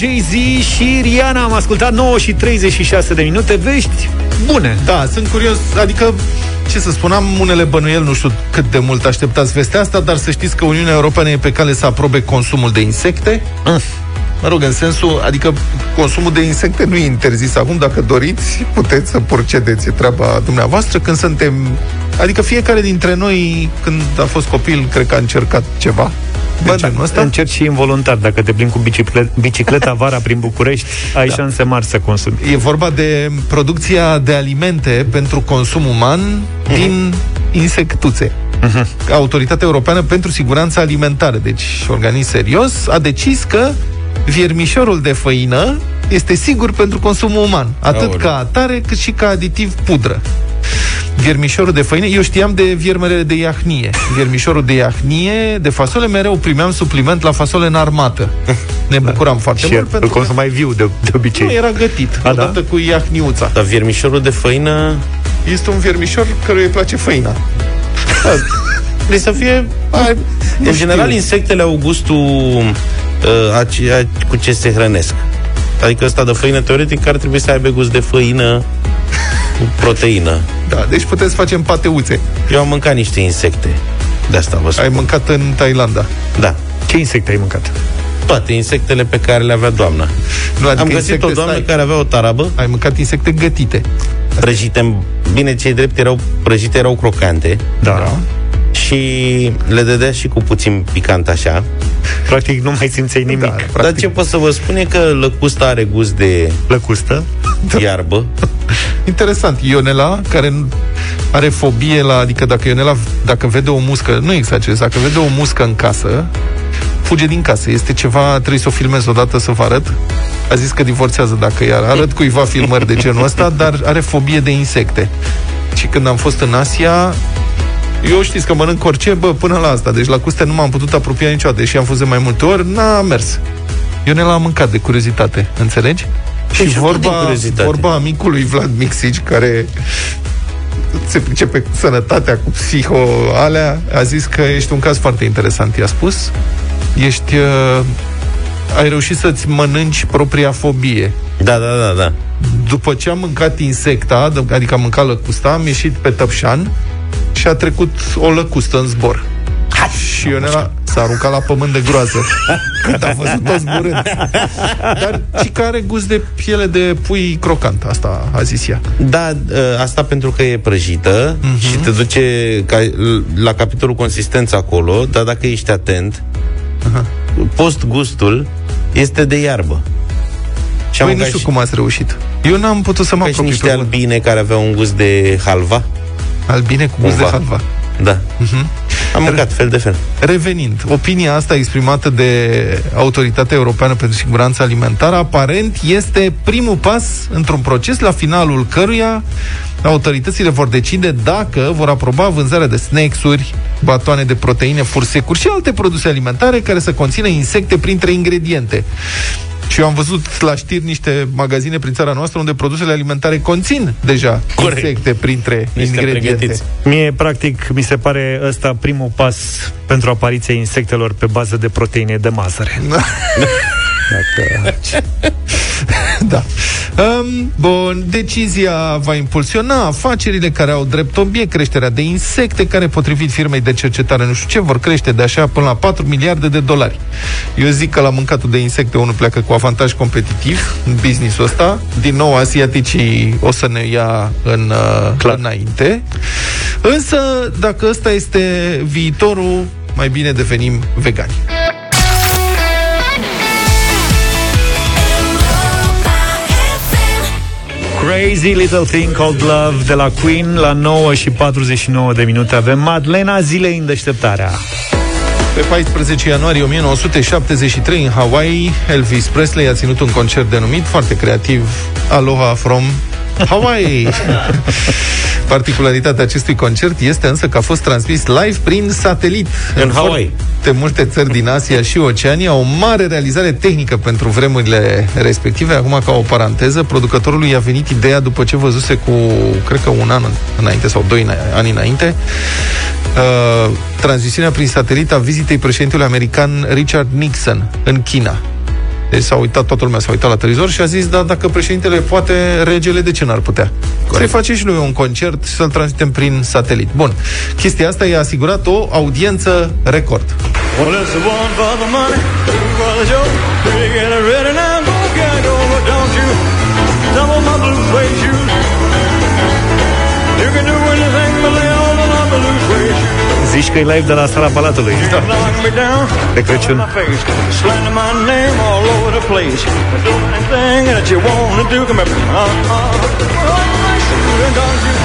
Jay-Z și Rihanna. Am ascultat 9 și 36 de minute. Vești bune. Da, sunt curios, adică ce să spun, am unele bănuieli, nu știu cât de mult așteptați vestea asta, dar să știți că Uniunea Europeană e pe cale să aprobe consumul de insecte. Mă rog, în sensul, adică consumul de insecte nu e interzis acum, dacă doriți, puteți să procedeți, e treaba dumneavoastră, când suntem... Adică fiecare dintre noi, când a fost copil, cred că a încercat ceva de Bă, genul da, ăsta. încerci și involuntar Dacă te plimbi cu bicicleta, bicicleta vara prin București Ai da. șanse mari să consumi E vorba de producția de alimente pentru consum uman din insectuțe. Autoritatea Europeană pentru Siguranța Alimentară, deci organism serios, a decis că viermișorul de făină este sigur pentru consumul uman, atât Aoleu. ca atare cât și ca aditiv pudră. Viermișorul de făină, eu știam de viermele de iahnie. Viermișorul de iahnie, de fasole, mereu primeam supliment la fasole în armată. Ne bucuram foarte Și mult îl pentru că consumai viu de, de obicei nu era gătit, A, da? odată cu iahniuța. Dar viermișorul de făină Este un viermișor căruia îi place făina. Trebuie să fie... Ai, în general, insectele au gustul uh, aceea cu ce se hrănesc. Adică ăsta de făină, teoretic, ar trebui să aibă gust de făină cu proteină. Da, deci puteți face în pateuțe. Eu am mâncat niște insecte. De asta vă spun. Ai mâncat în Thailanda. Da. Ce insecte ai mâncat? Toate insectele pe care le avea doamna. Nu, adică Am găsit insecte, o doamnă stai. care avea o tarabă. Ai mâncat insecte gătite. Prăjite, bine, cei drept erau prăjite, erau crocante. Da. Și le dădea și cu puțin picant așa. Practic nu mai simțeai nimic da, Practic. Dar ce pot să vă spun e că lăcusta are gust de Lăcustă? iarbă. Interesant. Ionela, care nu- are fobie la... Adică dacă Ionela, dacă vede o muscă, nu exagerez, dacă vede o muscă în casă, fuge din casă. Este ceva, trebuie să o filmez odată să vă arăt. A zis că divorțează dacă iar arăt cuiva filmări de genul ăsta, dar are fobie de insecte. Și când am fost în Asia, eu știți că mănânc orice, bă, până la asta. Deci la custe nu m-am putut apropia niciodată. Și am fost de mai multe ori, n-a mers. Ionela a mâncat de curiozitate, înțelegi? Și Deci, din vorba, curiozitate. vorba amicului Vlad Mixici, care se pricepe cu sănătatea, cu psiho, alea, a zis că ești un caz foarte interesant, i-a spus. Ești... Uh, ai reușit să-ți mănânci propria fobie. Da, da, da, da. După ce am mâncat insecta, adică am mâncat lăcusta, am ieșit pe tăpșan și a trecut o lăcustă în zbor. Și Ionela s-a aruncat la pământ de groază Când a văzut-o zburând Dar și care are gust de piele de pui crocant Asta a zis ea Da, ă, asta pentru că e prăjită Mhm. uh-huh. și te duce ca, la capitolul consistență acolo, dar dacă ești atent, uh-huh. post-gustul este de iarbă. Și am Păi nu mâncat știu și- cum ați reușit Eu n-am putut să mă ca și apropii niște pe bun. albine care aveau un gust de halva. Albine cu gust de Cumva. halva Da. Am mâncat fel de fel. Revenind, opinia asta exprimată de Autoritatea Europeană pentru Siguranța Alimentară aparent este primul pas într-un proces la finalul căruia autoritățile vor decide dacă vor aproba vânzarea de snacks-uri, batoane de proteine, fursecuri și alte produse alimentare care să conțină insecte printre ingrediente. Și eu am văzut la știri niște magazine prin țara noastră unde produsele alimentare conțin deja Corect. insecte printre Niște ingrediente. pregătiți. Mie, practic, mi se pare ăsta primul pas pentru apariția insectelor pe bază de proteine de mazăre. Dacă... da. Um, bun, decizia va impulsiona afacerile care au drept obiect creșterea de insecte, care, potrivit firmei de cercetare, nu știu ce, vor crește de așa până la 4 miliarde de dolari. Eu zic că la mâncatul de insecte unul pleacă cu avantaj competitiv în businessul ăsta. Din nou, asiaticii o să ne ia în, uh, înainte. Însă, dacă ăsta este viitorul, mai bine devenim vegani. Crazy Little Thing Called Love de la Queen la 9 și 49 de minute avem Madlena zilei în deșteptarea. Pe 14 ianuarie 1973, în Hawaii, Elvis Presley a ținut un concert denumit, foarte creativ, Aloha from Hawaii. Particularitatea acestui concert este însă că a fost transmis live prin satelit. În Hawaii. De multe țări din Asia și Oceania, o mare realizare tehnică pentru vremurile respective. Acum, ca o paranteză, producătorului i-a venit ideea după ce văzuse cu, cred că un an înainte sau doi ani înainte, uh, transmisiunea prin satelit a vizitei președintelui american Richard Nixon în China. Deci s-a uitat, toată lumea s-a uitat la televizor și a zis, da, dacă președintele poate, regele de ce n-ar putea? Să-i face și lui un concert și să-l transmitem prin satelit. Bun. Chestia asta i-a asigurat o audiență record. Well, Zici că e live de la sala Palatului. You can knock me down, De Crăciun. my face, slander my name all over the place. Do anything that you want to do, come here. Uh, uh,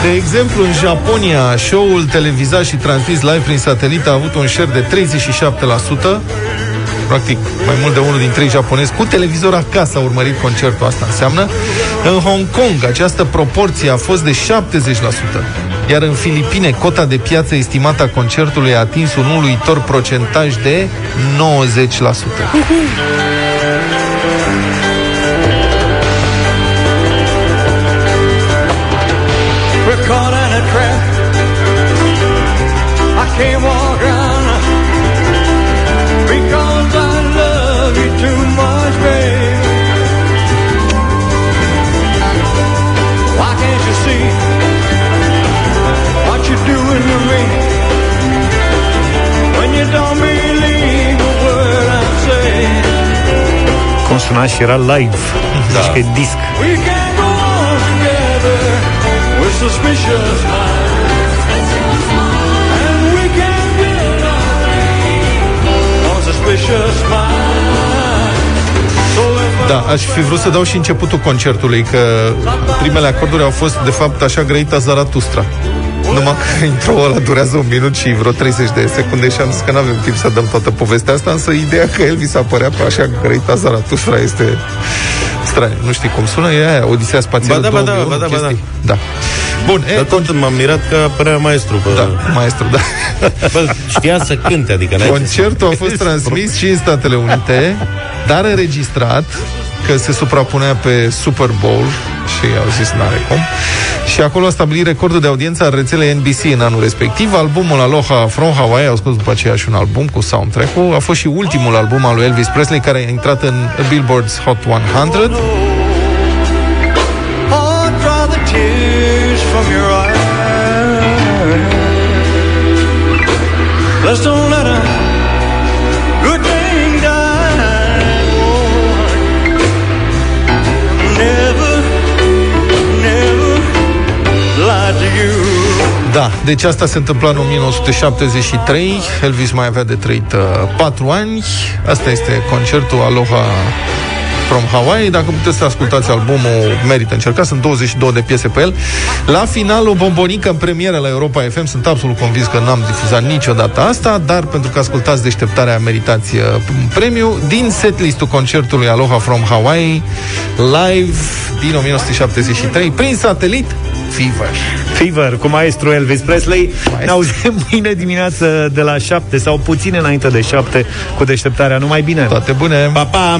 De exemplu, în Japonia, show-ul televizat și transmis live prin satelit a avut un share de 37%. Practic, mai mult de unul din trei japonezi cu televizor acasă a urmărit concertul asta înseamnă. În Hong Kong, această proporție a fost de 70%. Iar în Filipine, cota de piață estimată a concertului a atins un uluitor procentaj de 90%. We're Cum suna și era live. Da. Deci că e disc. We can go on together with suspicious minds. And we can build on suspicious minds. So if Da, aș fi vrut să dau și începutul concertului, că primele acorduri au fost, de fapt, așa grăita Zaratustra. Numai că intro ăla durează un minut și vreo 30 de secunde și am zis că nu avem timp să dăm toată povestea asta, însă ideea că Elvis apărea pe așa grăita Zaratustra este straniu. Nu știi cum sună? E aia, Odisea Spațială Ba da, ba da, 2001, ba da, ba da. chestii. da. Bun, e, Dar tot m-am mirat că apărea maestru pe... Da, maestru, da. Bă, știa să cânte, adică... n-ai- Concertul a fost transmis și în Statele Unite, dar înregistrat, că se suprapunea pe Super Bowl și au zis n-are cum. Și acolo a stabilit recordul de audiență al rețelei NBC în anul respectiv. Albumul Aloha From Hawaii, au scos după aceea și un album cu soundtrack-ul. A fost și ultimul album al lui Elvis Presley care a intrat în Billboard's Hot 100. I'll dry the tears from your eyes. Let's don't Da, deci asta se întâmpla în 1973. Elvis mai avea de trăit uh, 4 ani. Asta este concertul Aloha from Hawaii. Dacă puteți să ascultați albumul, merită încercat. Sunt 22 de piese pe el. La final, o bombonică în premieră la Europa FM. Sunt absolut convins că n-am difuzat niciodată asta, dar pentru că ascultați deșteptarea, meritați uh, un premiu. Din setlistul concertului Aloha from Hawaii, live din 1973, prin satelit, Fever. Fever cu maestru Elvis Presley. Ne auzim mâine dimineață de la 7 sau puțin înainte de 7 cu deșteptarea. Numai bine! Toate bune! Pa, pa!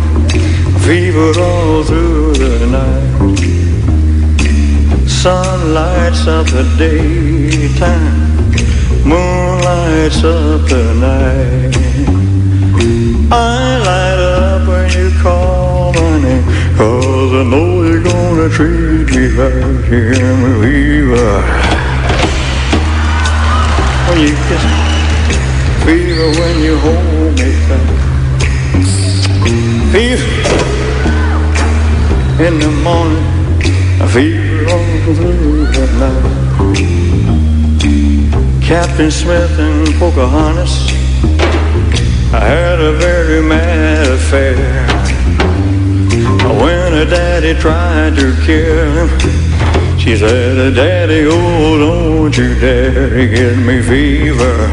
fever all through the night. Sun lights up the daytime, moon lights up the night. I light up when you call my name, cause I know you're gonna treat me right. You hear me, fever. When you kiss me, fever when you hold me. Fever in the morning, I feel all through the night. Captain Smith and Pocahontas, I had a very mad affair. When her daddy tried to kill him, She said, Daddy, oh, don't you dare get me fever.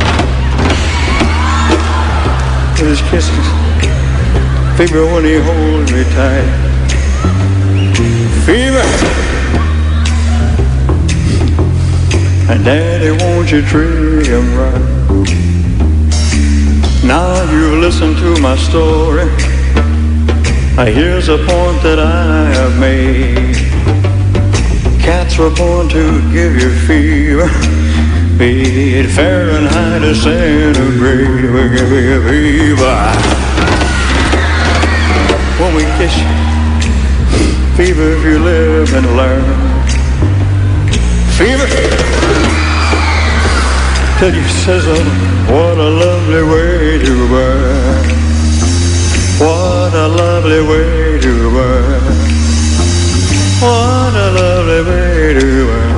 His kisses, fever when he holds me tight. Fever. And Daddy, won't you treat him right? Now you've listened to my story. Here's a point that I have made. Cats were born to give you fever. Be it Fahrenheit or centigrade, we give you fever. Fever if you live and learn. Fever till you sizzle. What a lovely way to burn. What a lovely way to burn. What a lovely way to burn.